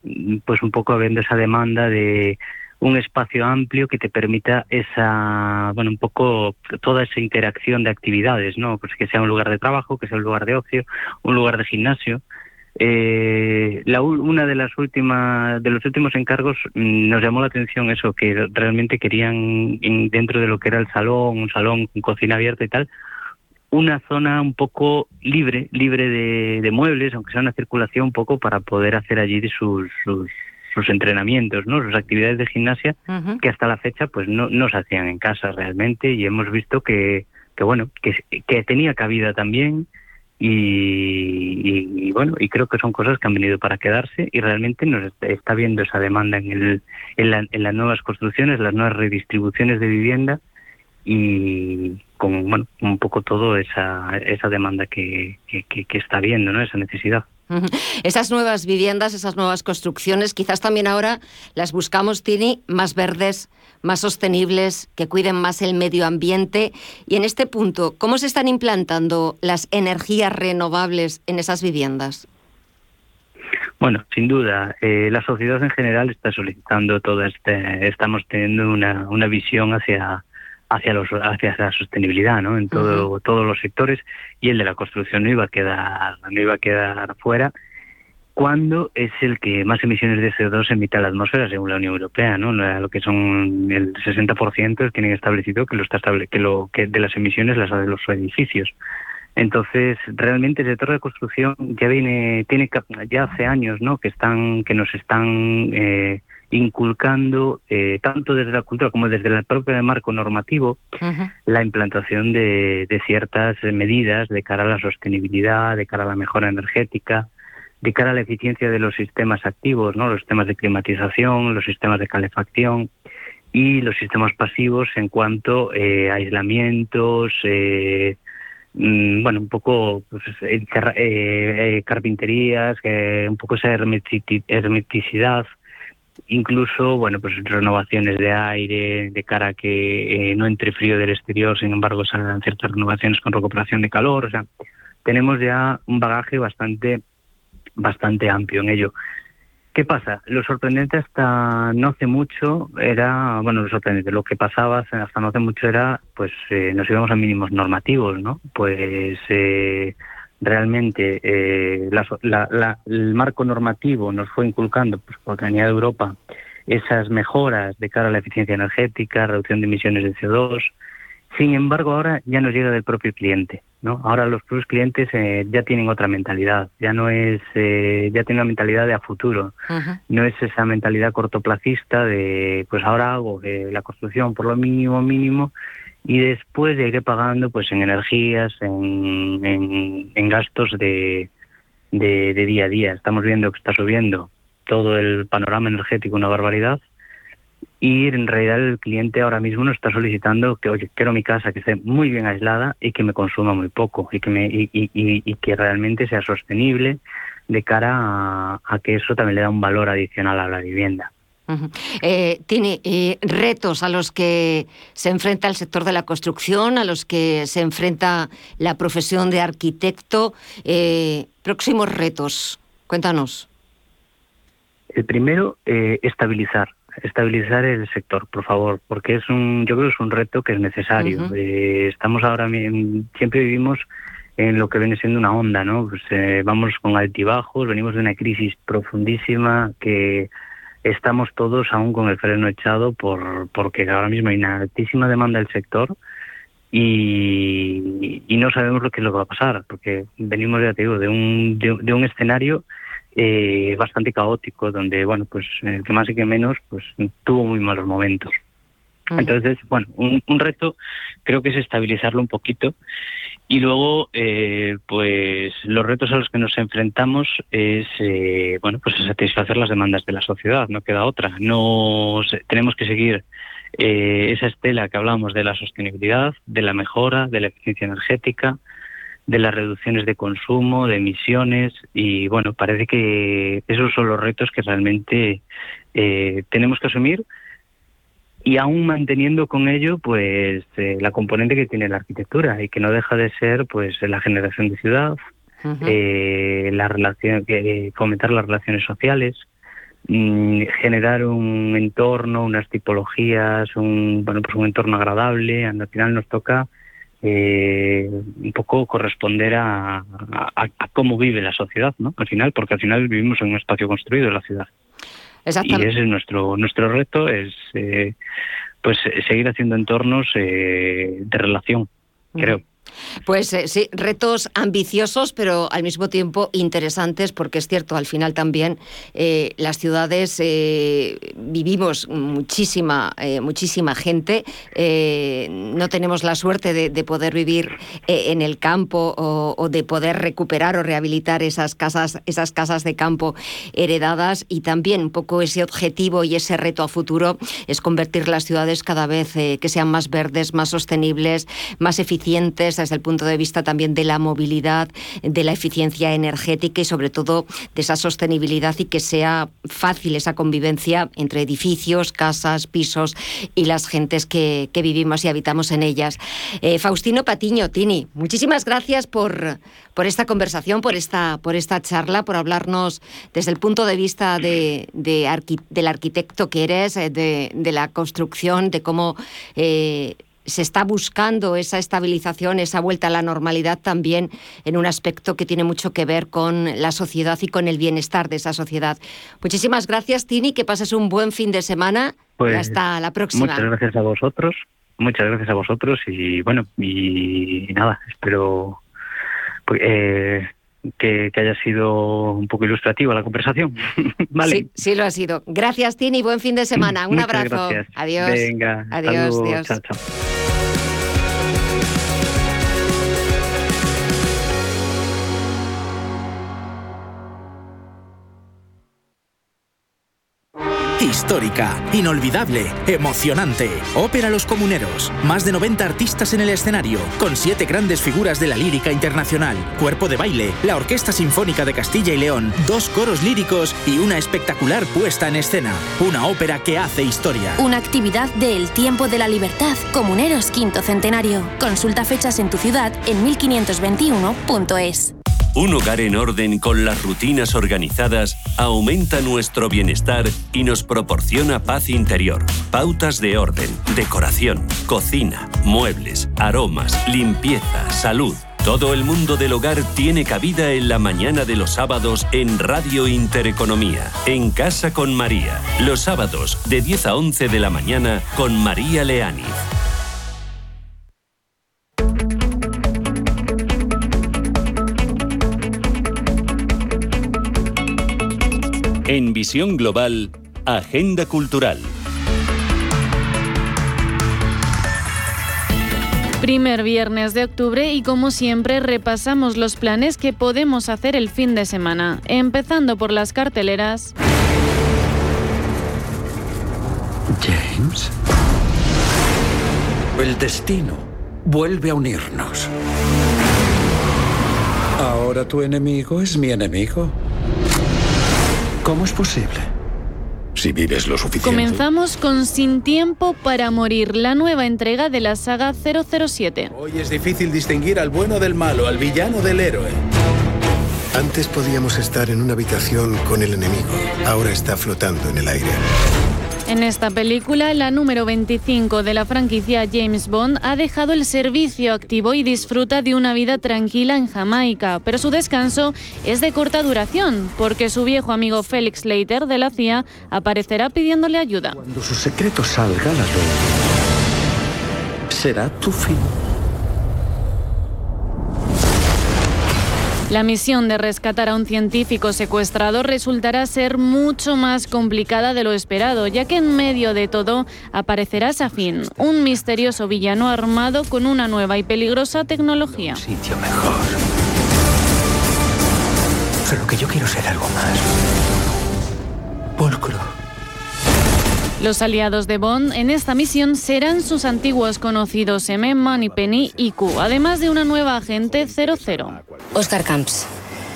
pues un poco viendo esa demanda de un espacio amplio que te permita esa, bueno, un poco toda esa interacción de actividades, ¿no? Pues que sea un lugar de trabajo, que sea un lugar de ocio, un lugar de gimnasio. Eh, la, una de las últimas de los últimos encargos mm, nos llamó la atención eso que realmente querían dentro de lo que era el salón un salón con cocina abierta y tal una zona un poco libre libre de, muebles aunque sea una circulación un poco para poder hacer allí sus, sus, entrenamientos no sus actividades de gimnasia que hasta la fecha pues no, no se hacían en casa realmente y hemos visto que que bueno que, que tenía cabida también y, bueno, y creo que son cosas que han venido para quedarse y realmente nos está viendo esa demanda en, el, en, las nuevas construcciones, las nuevas redistribuciones de vivienda y con bueno, un poco todo esa, esa demanda que, que, está viendo, ¿no? esa necesidad. Esas nuevas viviendas, esas nuevas construcciones, quizás también ahora las buscamos, Tini, más verdes, más sostenibles, que cuiden más el medio ambiente. Y en este punto, ¿cómo se están implantando las energías renovables en esas viviendas? Bueno, sin duda, eh, la sociedad en general está solicitando todo este, estamos teniendo una, una visión hacia hacia los hacia la sostenibilidad, ¿no? En todo, todos los sectores y el de la construcción no iba a quedar no iba a quedar fuera cuando es el que más emisiones de CO2 emite a la atmósfera según la Unión Europea, ¿no? Lo que son el 60% tienen establecido que lo está que lo que de las emisiones las de los edificios. Entonces, realmente el sector de construcción ya viene tiene ya hace años, ¿no? Que están que nos están eh, inculcando eh, tanto desde la cultura como desde el propio marco normativo la implantación de, de ciertas medidas de cara a la sostenibilidad, de cara a la mejora energética, de cara a la eficiencia de los sistemas activos, ¿no? los sistemas de climatización, los sistemas de calefacción y los sistemas pasivos en cuanto eh, a aislamientos, eh, mm, bueno, un poco pues, eh, eh carpinterías, un poco esa hermeticidad, incluso, bueno, pues renovaciones de aire, de cara a que no entre frío del exterior, sin embargo, salgan ciertas renovaciones con recuperación de calor, o sea, tenemos ya un bagaje bastante bastante amplio en ello. ¿Qué pasa? Lo sorprendente hasta no hace mucho era, bueno, lo sorprendente, lo que pasaba hasta no hace mucho era, pues eh, nos íbamos a mínimos normativos, ¿no? Pues eh, realmente eh, el marco normativo nos fue inculcando, pues por la Comunidad de Europa, esas mejoras de cara a la eficiencia energética, reducción de emisiones de CO2. Sin embargo, ahora ya nos llega del propio cliente. ¿No? Ahora los clientes eh, ya tienen otra mentalidad, ya no es, eh, ya tienen una mentalidad de a futuro, no es esa mentalidad cortoplacista de, pues ahora hago eh, la construcción por lo mínimo mínimo y después de iré pagando pues en energías, en, en, gastos de, de, de día a día. Estamos viendo que está subiendo todo el panorama energético una barbaridad y en realidad el cliente ahora mismo nos está solicitando que, oye, quiero mi casa que esté muy bien aislada y que me consuma muy poco y que, me, y, y, y que realmente sea sostenible de cara a, que eso también le da un valor adicional a la vivienda. Eh, tiene eh, retos a los que se enfrenta el sector de la construcción, a los que se enfrenta la profesión de arquitecto. Eh, próximos retos, cuéntanos. El primero, estabilizar estabilizar el sector, por favor, porque es un, yo creo que es un reto que es necesario. Eh, estamos ahora, siempre vivimos en lo que viene siendo una onda, ¿no? Pues eh, vamos con altibajos, venimos de una crisis profundísima que estamos todos aún con el freno echado por porque ahora mismo hay una altísima demanda del sector y, no sabemos lo que es lo que va a pasar, porque venimos, ya te digo, de un, de, un escenario eh, bastante caótico, donde, bueno, pues el que más y que menos, pues tuvo muy malos momentos. Entonces, bueno, un, un, reto creo que es estabilizarlo un poquito y luego, eh, pues los retos a los que nos enfrentamos es, eh, bueno, pues satisfacer las demandas de la sociedad, no queda otra. No tenemos que seguir eh, esa estela que hablábamos de la sostenibilidad, de la mejora, de la eficiencia energética, de las reducciones de consumo, de emisiones y bueno, parece que esos son los retos que realmente tenemos que asumir. Y aún manteniendo con ello pues eh, la componente que tiene la arquitectura y que no deja de ser pues la generación de ciudad eh, la relación que fomentar las relaciones sociales mm, generar un entorno unas tipologías un bueno pues un entorno agradable al final nos toca eh, un poco corresponder a, a, a, cómo vive la sociedad, ¿no? Al final, porque al final vivimos en un espacio construido en la ciudad. Y ese es nuestro, nuestro reto, es eh, pues seguir haciendo entornos eh, de relación, creo. Pues eh, sí, retos ambiciosos, pero al mismo tiempo interesantes, porque es cierto, al final también eh, las ciudades eh, vivimos muchísima, muchísima gente, no tenemos la suerte de, poder vivir en el campo o, de poder recuperar o rehabilitar esas casas, esas casas de campo heredadas. Y también un poco ese objetivo y ese reto a futuro es convertir las ciudades cada vez que sean más verdes, más sostenibles, más eficientes. Desde el punto de vista también de la movilidad, de la eficiencia energética y sobre todo de esa sostenibilidad y que sea fácil esa convivencia entre edificios, casas, pisos y las gentes que, vivimos y habitamos en ellas. Eh, Faustino Patiño, Tini, muchísimas gracias por, por esta conversación, por esta, por esta charla, por hablarnos desde el punto de vista de, del arquitecto que eres, eh, de, de la construcción, de cómo eh, se está buscando esa estabilización, esa vuelta a la normalidad también en un aspecto que tiene mucho que ver con la sociedad y con el bienestar de esa sociedad. Muchísimas gracias, Tini, que pases un buen fin de semana pues, y hasta la próxima. Muchas gracias a vosotros, muchas gracias a vosotros y bueno, y nada, espero pues, eh, que, haya sido un poco ilustrativa la conversación. *laughs* vale. Sí, sí lo ha sido. Gracias, Tini, buen fin de semana. Un abrazo. Adiós. Venga, adiós. adiós. Chao, chao. Histórica, inolvidable, emocionante. Ópera Los Comuneros. Más de 90 artistas en el escenario, con siete grandes figuras de la lírica internacional. Cuerpo de baile, la Orquesta Sinfónica de Castilla y León, dos coros líricos y una espectacular puesta en escena. Una ópera que hace historia. Una actividad de El Tiempo de la Libertad, Comuneros Quinto Centenario. Consulta fechas en tu ciudad en 1521.es. Un hogar en orden con las rutinas organizadas aumenta nuestro bienestar y nos proporciona paz interior. Pautas de orden, decoración, cocina, muebles, aromas, limpieza, salud. Todo el mundo del hogar tiene cabida en la mañana de los sábados en Radio Intereconomía, en Casa con María. Los sábados de 10 a 11 de la mañana con María Leani. En Visión Global, Agenda Cultural. Primer viernes de octubre y como siempre repasamos los planes que podemos hacer el fin de semana, empezando por las carteleras. James. El destino vuelve a unirnos. Ahora tu enemigo es mi enemigo. ¿Cómo es posible? Si vives lo suficiente. Comenzamos con Sin Tiempo para Morir, la nueva entrega de la saga 007. Hoy es difícil distinguir al bueno del malo, al villano del héroe. Antes podíamos estar en una habitación con el enemigo. Ahora está flotando en el aire. En esta película, la número 25 de la franquicia James Bond ha dejado el servicio activo y disfruta de una vida tranquila en Jamaica, pero su descanso es de corta duración, porque su viejo amigo Felix Leiter de la CIA aparecerá pidiéndole ayuda. Cuando su secreto salga la luz, será tu fin. La misión de rescatar a un científico secuestrado resultará ser mucho más complicada de lo esperado, ya que en medio de todo aparecerá Safin, un misterioso villano armado con una nueva y peligrosa tecnología. Sitio mejor. Solo que yo quiero ser algo más. Pulcro. Los aliados de Bond en esta misión serán sus antiguos conocidos M, Moneypenny y Q, además de una nueva agente 00. Oscar Camps,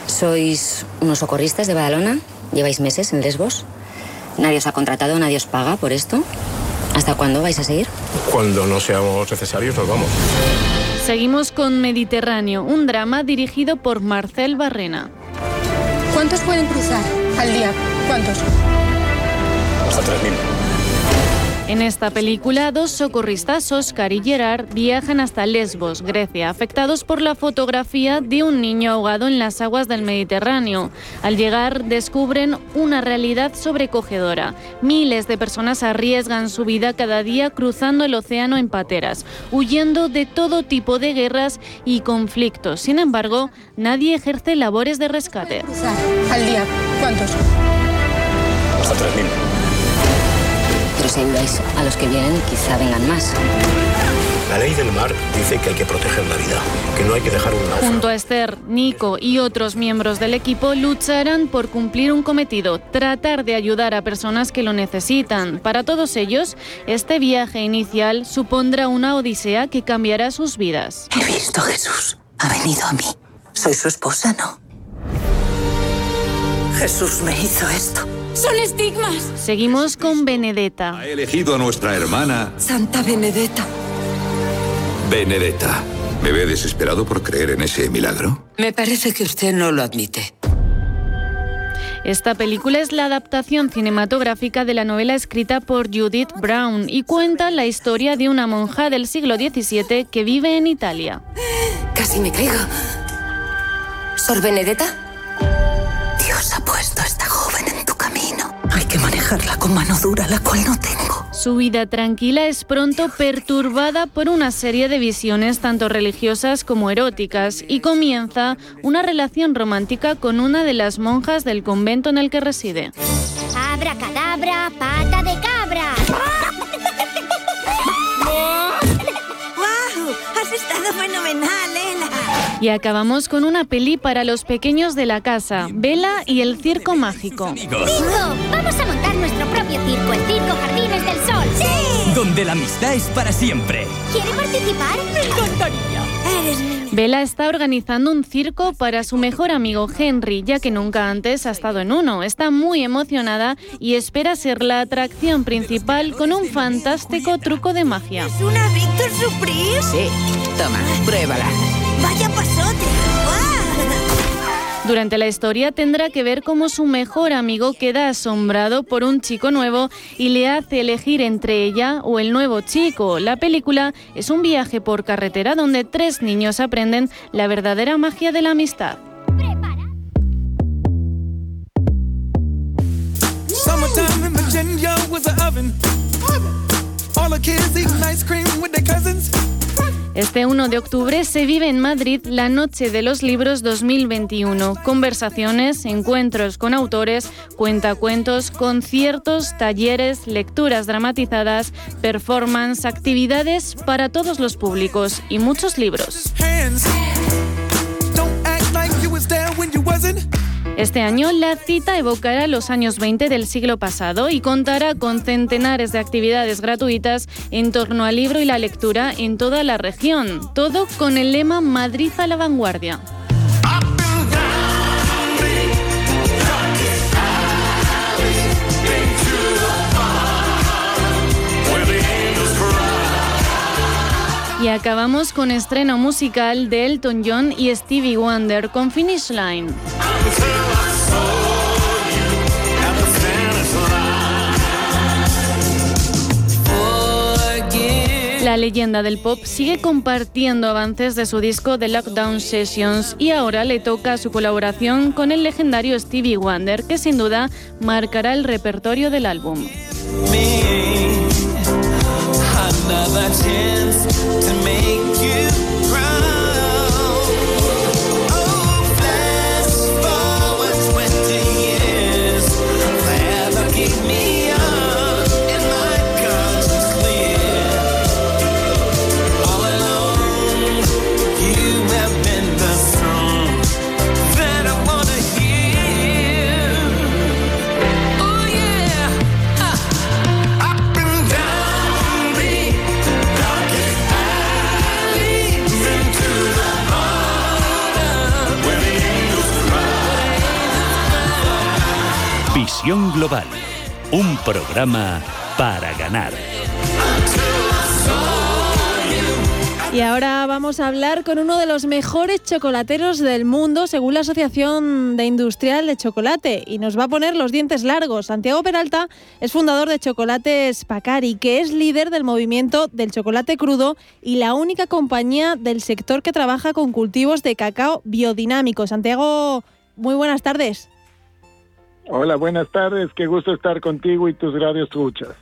sois unos socorristas de Badalona, lleváis meses en Lesbos, nadie os ha contratado, nadie os paga por esto. ¿Hasta cuándo vais a seguir? Cuando no seamos necesarios nos vamos. Seguimos con Mediterráneo, un drama dirigido por Marcel Barrena. ¿Cuántos pueden cruzar al día? ¿Cuántos? Hasta 3.000. En esta película, dos socorristas, Oscar y Gerard, viajan hasta Lesbos, Grecia, afectados por la fotografía de un niño ahogado en las aguas del Mediterráneo. Al llegar, descubren una realidad sobrecogedora. Miles de personas arriesgan su vida cada día cruzando el océano en pateras, huyendo de todo tipo de guerras y conflictos. Sin embargo, nadie ejerce labores de rescate. Al día. ¿Cuántos? Hasta 3.000. Ayudáis a los que vienen, quizá vengan más. La ley del mar dice que hay que proteger la vida, que no hay que dejar un náufrago. Junto a Esther, Nico y otros miembros del equipo lucharán por cumplir un cometido, tratar de ayudar a personas que lo necesitan. Para todos ellos, este viaje inicial supondrá una odisea que cambiará sus vidas. He visto a Jesús. Ha venido a mí. Soy su esposa, ¿no? Jesús me hizo esto. ¡Son estigmas! Seguimos con Benedetta. Ha elegido a nuestra hermana Santa Benedetta. Benedetta. ¿Me ve desesperado por creer en ese milagro? Me parece que usted no lo admite. Esta película es la adaptación cinematográfica de la novela escrita por Judith Brown y cuenta la historia de una monja del siglo XVII que vive en Italia. Casi me caigo. ¿Sor Benedetta? Manejarla con mano dura, la cual no tengo. Su vida tranquila es pronto perturbada por una serie de visiones tanto religiosas como eróticas y comienza una relación romántica con una de las monjas del convento en el que reside. Abra cadabra, pata de cabra. Y acabamos con una peli para los pequeños de la casa, Vela y el circo mágico. ¡Bingo! Vamos a montar nuestro propio circo, el Circo Jardines del Sol. ¡Sí! Donde la amistad es para siempre. ¿Quiere participar? Me encantaría. Eres mi... Bella está organizando un circo para su mejor amigo Henry, ya que nunca antes ha estado en uno. Está muy emocionada y espera ser la atracción principal con un fantástico truco de magia. ¿Es una Victor Surprise? Sí. Toma, pruébala. ¡Vaya pasote! Durante la historia tendrá que ver cómo su mejor amigo queda asombrado por un chico nuevo y le hace elegir entre ella o el nuevo chico. La película es un viaje por carretera donde tres niños aprenden la verdadera magia de la amistad. Summertime in Virginia was an oven. All the kids eating ice cream with their cousins. Este 1 de octubre se vive en Madrid la Noche de los Libros 2021. Conversaciones, encuentros con autores, cuentacuentos, conciertos, talleres, lecturas dramatizadas, performance, actividades para todos los públicos y muchos libros. Don't act like you there when you. Este año la cita evocará los años 20 del siglo pasado y contará con centenares de actividades gratuitas en torno al libro y la lectura en toda la región. Todo con el lema Madrid a la vanguardia. Y acabamos con estreno musical de Elton John y Stevie Wonder con Finish Line. La leyenda del pop sigue compartiendo avances de su disco The Lockdown Sessions y ahora le toca su colaboración con el legendario Stevie Wonder, que sin duda marcará el repertorio del álbum. Visión Global, un programa para ganar. Y ahora vamos a hablar con uno de los mejores chocolateros del mundo, según la Asociación de Industrial de Chocolate, y nos va a poner los dientes largos. Santiago Peralta es fundador de Chocolates Pacari, que es líder del movimiento del chocolate crudo y la única compañía del sector que trabaja con cultivos de cacao biodinámico. Santiago, muy buenas tardes. Hola, buenas tardes. Qué gusto estar contigo y tus radios escuchas.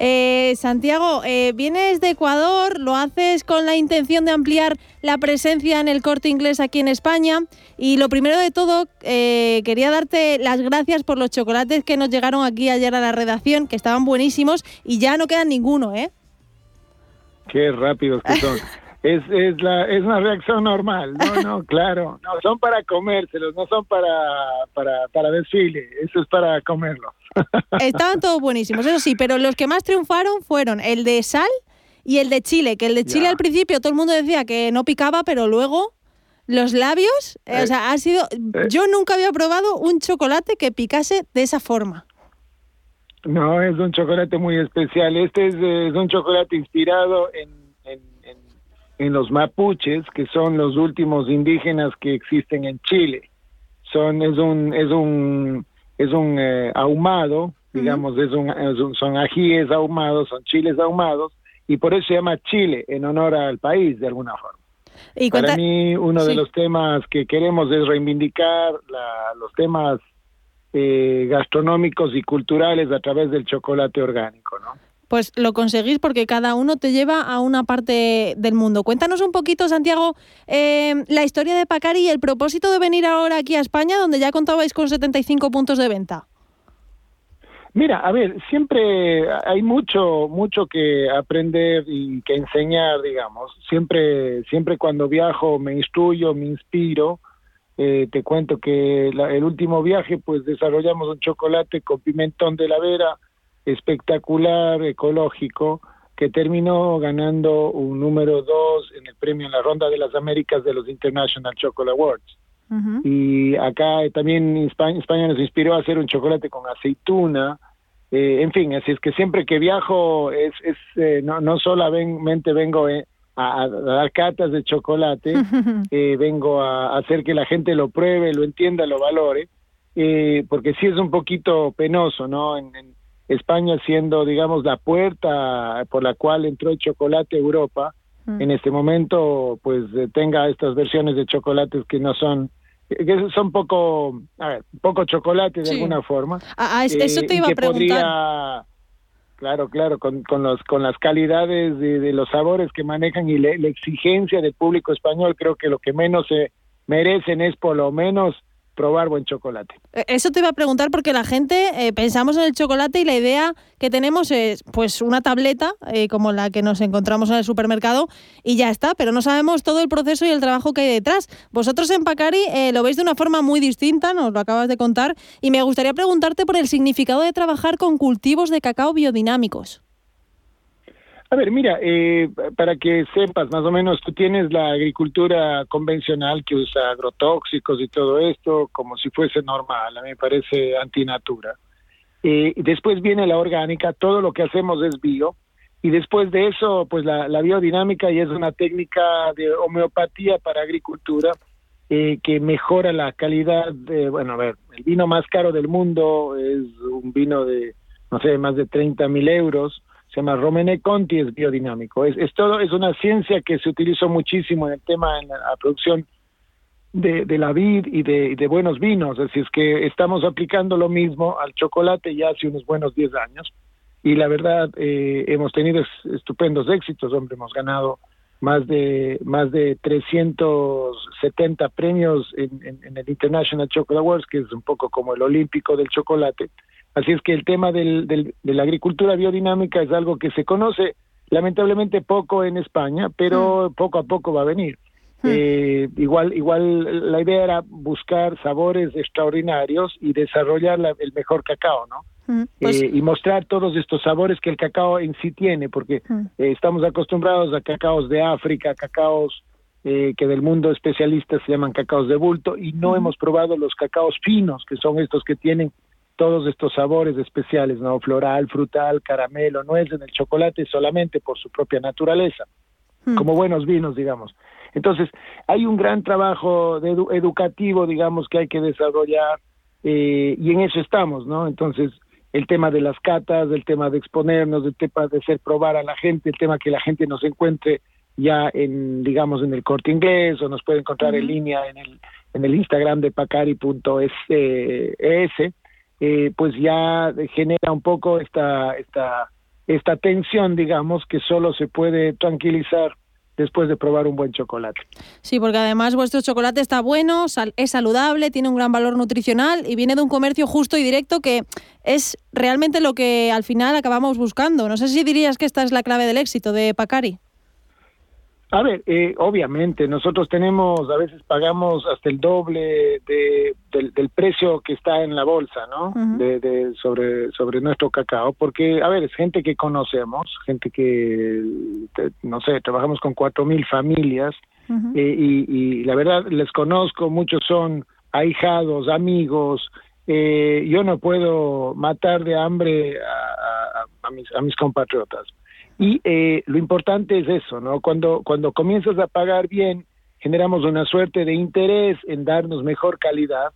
Eh, Santiago, eh, vienes de Ecuador, lo haces con la intención de ampliar la presencia en el corte inglés aquí en España. Y lo primero de todo, eh, quería darte las gracias por los chocolates que nos llegaron aquí ayer a la redacción, que estaban buenísimos y ya no quedan ninguno, ¿eh? Qué rápidos que son. *laughs* es, es, la, es una reacción normal, no, *laughs* no, claro, no, son para comérselos, no son para, para, para desfile, eso es para comerlos. *laughs* Estaban todos buenísimos, eso sí, pero los que más triunfaron fueron el de sal y el de chile, que el de chile al principio todo el mundo decía que no picaba, pero luego los labios, eh, o sea, ha sido, yo nunca había probado un chocolate que picase de esa forma. No, es un chocolate muy especial. Este es, es un chocolate inspirado en, en, los mapuches, que son los últimos indígenas que existen en Chile. Son es un es un es un eh, ahumado, digamos, es, un, es un, son ajíes ahumados, son chiles ahumados y por eso se llama Chile en honor al país de alguna forma. ¿Y Para mí uno de los temas que queremos es reivindicar la, los temas eh, gastronómicos y culturales a través del chocolate orgánico, ¿no? Pues lo conseguís porque cada uno te lleva a una parte del mundo. Cuéntanos un poquito, Santiago, eh, la historia de Pacari y el propósito de venir ahora aquí a España, donde ya contabais con 75 puntos de venta. Mira, a ver, siempre hay mucho, mucho que aprender y que enseñar, digamos. Siempre, siempre cuando viajo me instruyo, me inspiro. Eh, te cuento que el último viaje, pues desarrollamos un chocolate con pimentón de la vera espectacular, ecológico, que terminó ganando un número dos en el premio en la Ronda de las Américas de los International Chocolate Awards. Y acá también España, España, nos inspiró a hacer un chocolate con aceituna. Eh, en fin, así es que siempre que viajo, es, es eh, no, no solamente vengo eh, a, a, dar catas de chocolate, *laughs* vengo a, hacer que la gente lo pruebe, lo entienda, lo valore, porque sí es un poquito penoso, ¿no? En, en, España siendo, digamos, la puerta por la cual entró el chocolate a Europa, mm. en este momento, pues tenga estas versiones de chocolates que no son que son poco, a ver, poco chocolate de sí. alguna forma. Ah, eso te iba eh, a preguntar. Podría, claro, claro, con, con, los, con las calidades de, de los sabores que manejan y le, la exigencia del público español, creo que lo que menos se merecen es por lo menos probar buen chocolate. Eso te iba a preguntar porque la gente eh, pensamos en el chocolate y la idea que tenemos es pues una tableta eh, como la que nos encontramos en el supermercado y ya está, pero no sabemos todo el proceso y el trabajo que hay detrás. Vosotros en Pacari eh, lo veis de una forma muy distinta, nos lo acabas de contar, y me gustaría preguntarte por el significado de trabajar con cultivos de cacao biodinámicos. A ver, mira, eh, para que sepas, más o menos, tú tienes la agricultura convencional que usa agrotóxicos y todo esto como si fuese normal, a mí me parece antinatura. Eh, después viene la orgánica, todo lo que hacemos es bio, y después de eso, pues la, biodinámica y es una técnica de homeopatía para agricultura eh, que mejora la calidad de, bueno, a ver, el vino más caro del mundo es un vino de, no sé, más de 30 mil euros, se llama Romene Conti, es biodinámico. Es, es, todo, es una ciencia que se utilizó muchísimo en el tema, en la, producción de, de, la vid y de, de, buenos vinos. Decir, es que estamos aplicando lo mismo al chocolate ya hace unos buenos 10 años. Y la verdad, eh, hemos tenido estupendos éxitos, hombre, hemos ganado más de más de 370 premios en, el International Chocolate Awards, que es un poco como el olímpico del chocolate. Así es que el tema del, del, de la agricultura biodinámica es algo que se conoce lamentablemente poco en España, pero mm. poco a poco va a venir. Mm. Eh, igual, igual la idea era buscar sabores extraordinarios y desarrollar el mejor cacao, ¿no? Mm, pues eh, y mostrar todos estos sabores que el cacao en sí tiene, porque eh, estamos acostumbrados a cacaos de África, cacaos que del mundo especialistas se llaman cacaos de bulto, y no hemos probado los cacaos finos, que son estos que tienen todos estos sabores especiales, ¿no? Floral, frutal, caramelo, nuez en el chocolate solamente por su propia naturaleza, hmm. como buenos vinos, digamos. Entonces, hay un gran trabajo de educativo, digamos, que hay que desarrollar eh, y en eso estamos, ¿no? Entonces, el tema de las catas, el tema de exponernos, el tema de hacer probar a la gente, el tema que la gente nos encuentre ya en, digamos, en el corte inglés o nos puede encontrar en línea en el, en el Instagram de pacari.es, eh, pues ya genera un poco esta, esta, esta tensión, digamos, que solo se puede tranquilizar después de probar un buen chocolate. Sí, porque además vuestro chocolate está bueno, es saludable, tiene un gran valor nutricional y viene de un comercio justo y directo que es realmente lo que al final acabamos buscando. No sé si dirías que esta es la clave del éxito de Pacari. A ver, eh, obviamente, nosotros tenemos, a veces pagamos hasta el doble de, del, precio que está en la bolsa, ¿no? de, sobre, sobre nuestro cacao, porque, a ver, es gente que conocemos, gente que, no sé, trabajamos con cuatro mil familias eh, y, la verdad les conozco, muchos son ahijados, amigos, eh, yo no puedo matar de hambre a, mis, a mis compatriotas. Y eh, lo importante es eso, ¿no? Cuando, cuando comienzas a pagar bien, generamos una suerte de interés en darnos mejor calidad.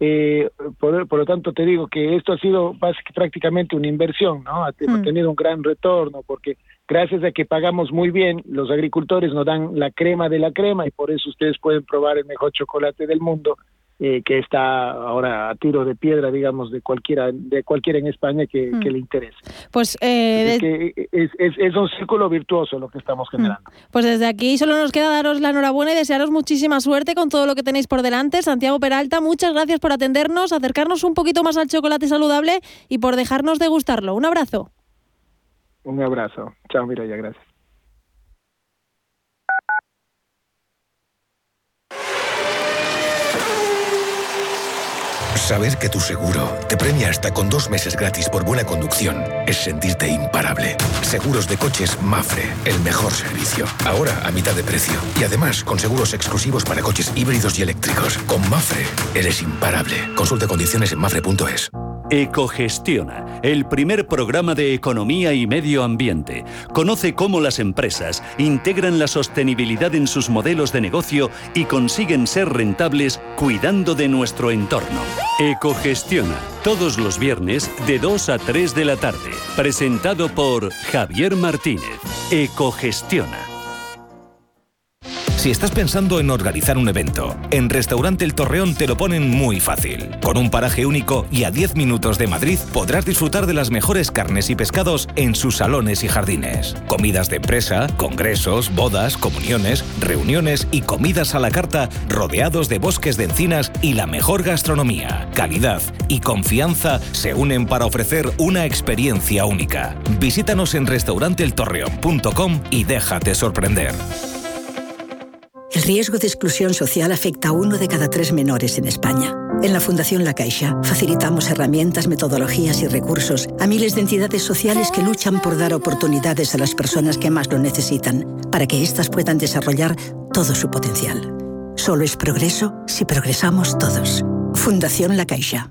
Eh, por, por, lo tanto, te digo que esto ha sido prácticamente una inversión, ¿no? Ha, hmm. tenido un gran retorno porque gracias a que pagamos muy bien, los agricultores nos dan la crema de la crema y por eso ustedes pueden probar el mejor chocolate del mundo eh, que está ahora a tiro de piedra, digamos, de cualquiera, de cualquiera en España que, hmm. le interese. Pues eh, es, un círculo virtuoso lo que estamos hmm. generando. Pues desde aquí solo nos queda daros la enhorabuena y desearos muchísima suerte con todo lo que tenéis por delante. Santiago Peralta, muchas gracias por atendernos, acercarnos un poquito más al chocolate saludable y por dejarnos degustarlo. Un abrazo. Un abrazo. Chao, Mireya, gracias. Saber que tu seguro te premia hasta con dos meses gratis por buena conducción es sentirte imparable. Seguros de coches Mafre, el mejor servicio. Ahora a mitad de precio. Y además con seguros exclusivos para coches híbridos y eléctricos. Con Mafre, eres imparable. Consulta condiciones en mafre.es. Ecogestiona, el primer programa de economía y medio ambiente. Conoce cómo las empresas integran la sostenibilidad en sus modelos de negocio y consiguen ser rentables cuidando de nuestro entorno. Ecogestiona, todos los viernes de 2 a 3 de la tarde. Presentado por Javier Martínez. Ecogestiona. Si estás pensando en organizar un evento, en Restaurante El Torreón te lo ponen muy fácil. Con un paraje único y a 10 minutos de Madrid podrás disfrutar de las mejores carnes y pescados en sus salones y jardines. Comidas de empresa, congresos, bodas, comuniones, reuniones y comidas a la carta rodeados de bosques de encinas y la mejor gastronomía. Calidad y confianza se unen para ofrecer una experiencia única. Visítanos en restauranteeltorreón.com y déjate sorprender. El riesgo de exclusión social afecta a uno de cada tres menores en España. En la Fundación La Caixa facilitamos herramientas, metodologías y recursos a miles de entidades sociales que luchan por dar oportunidades a las personas que más lo necesitan, para que éstas puedan desarrollar todo su potencial. Solo es progreso si progresamos todos. Fundación La Caixa.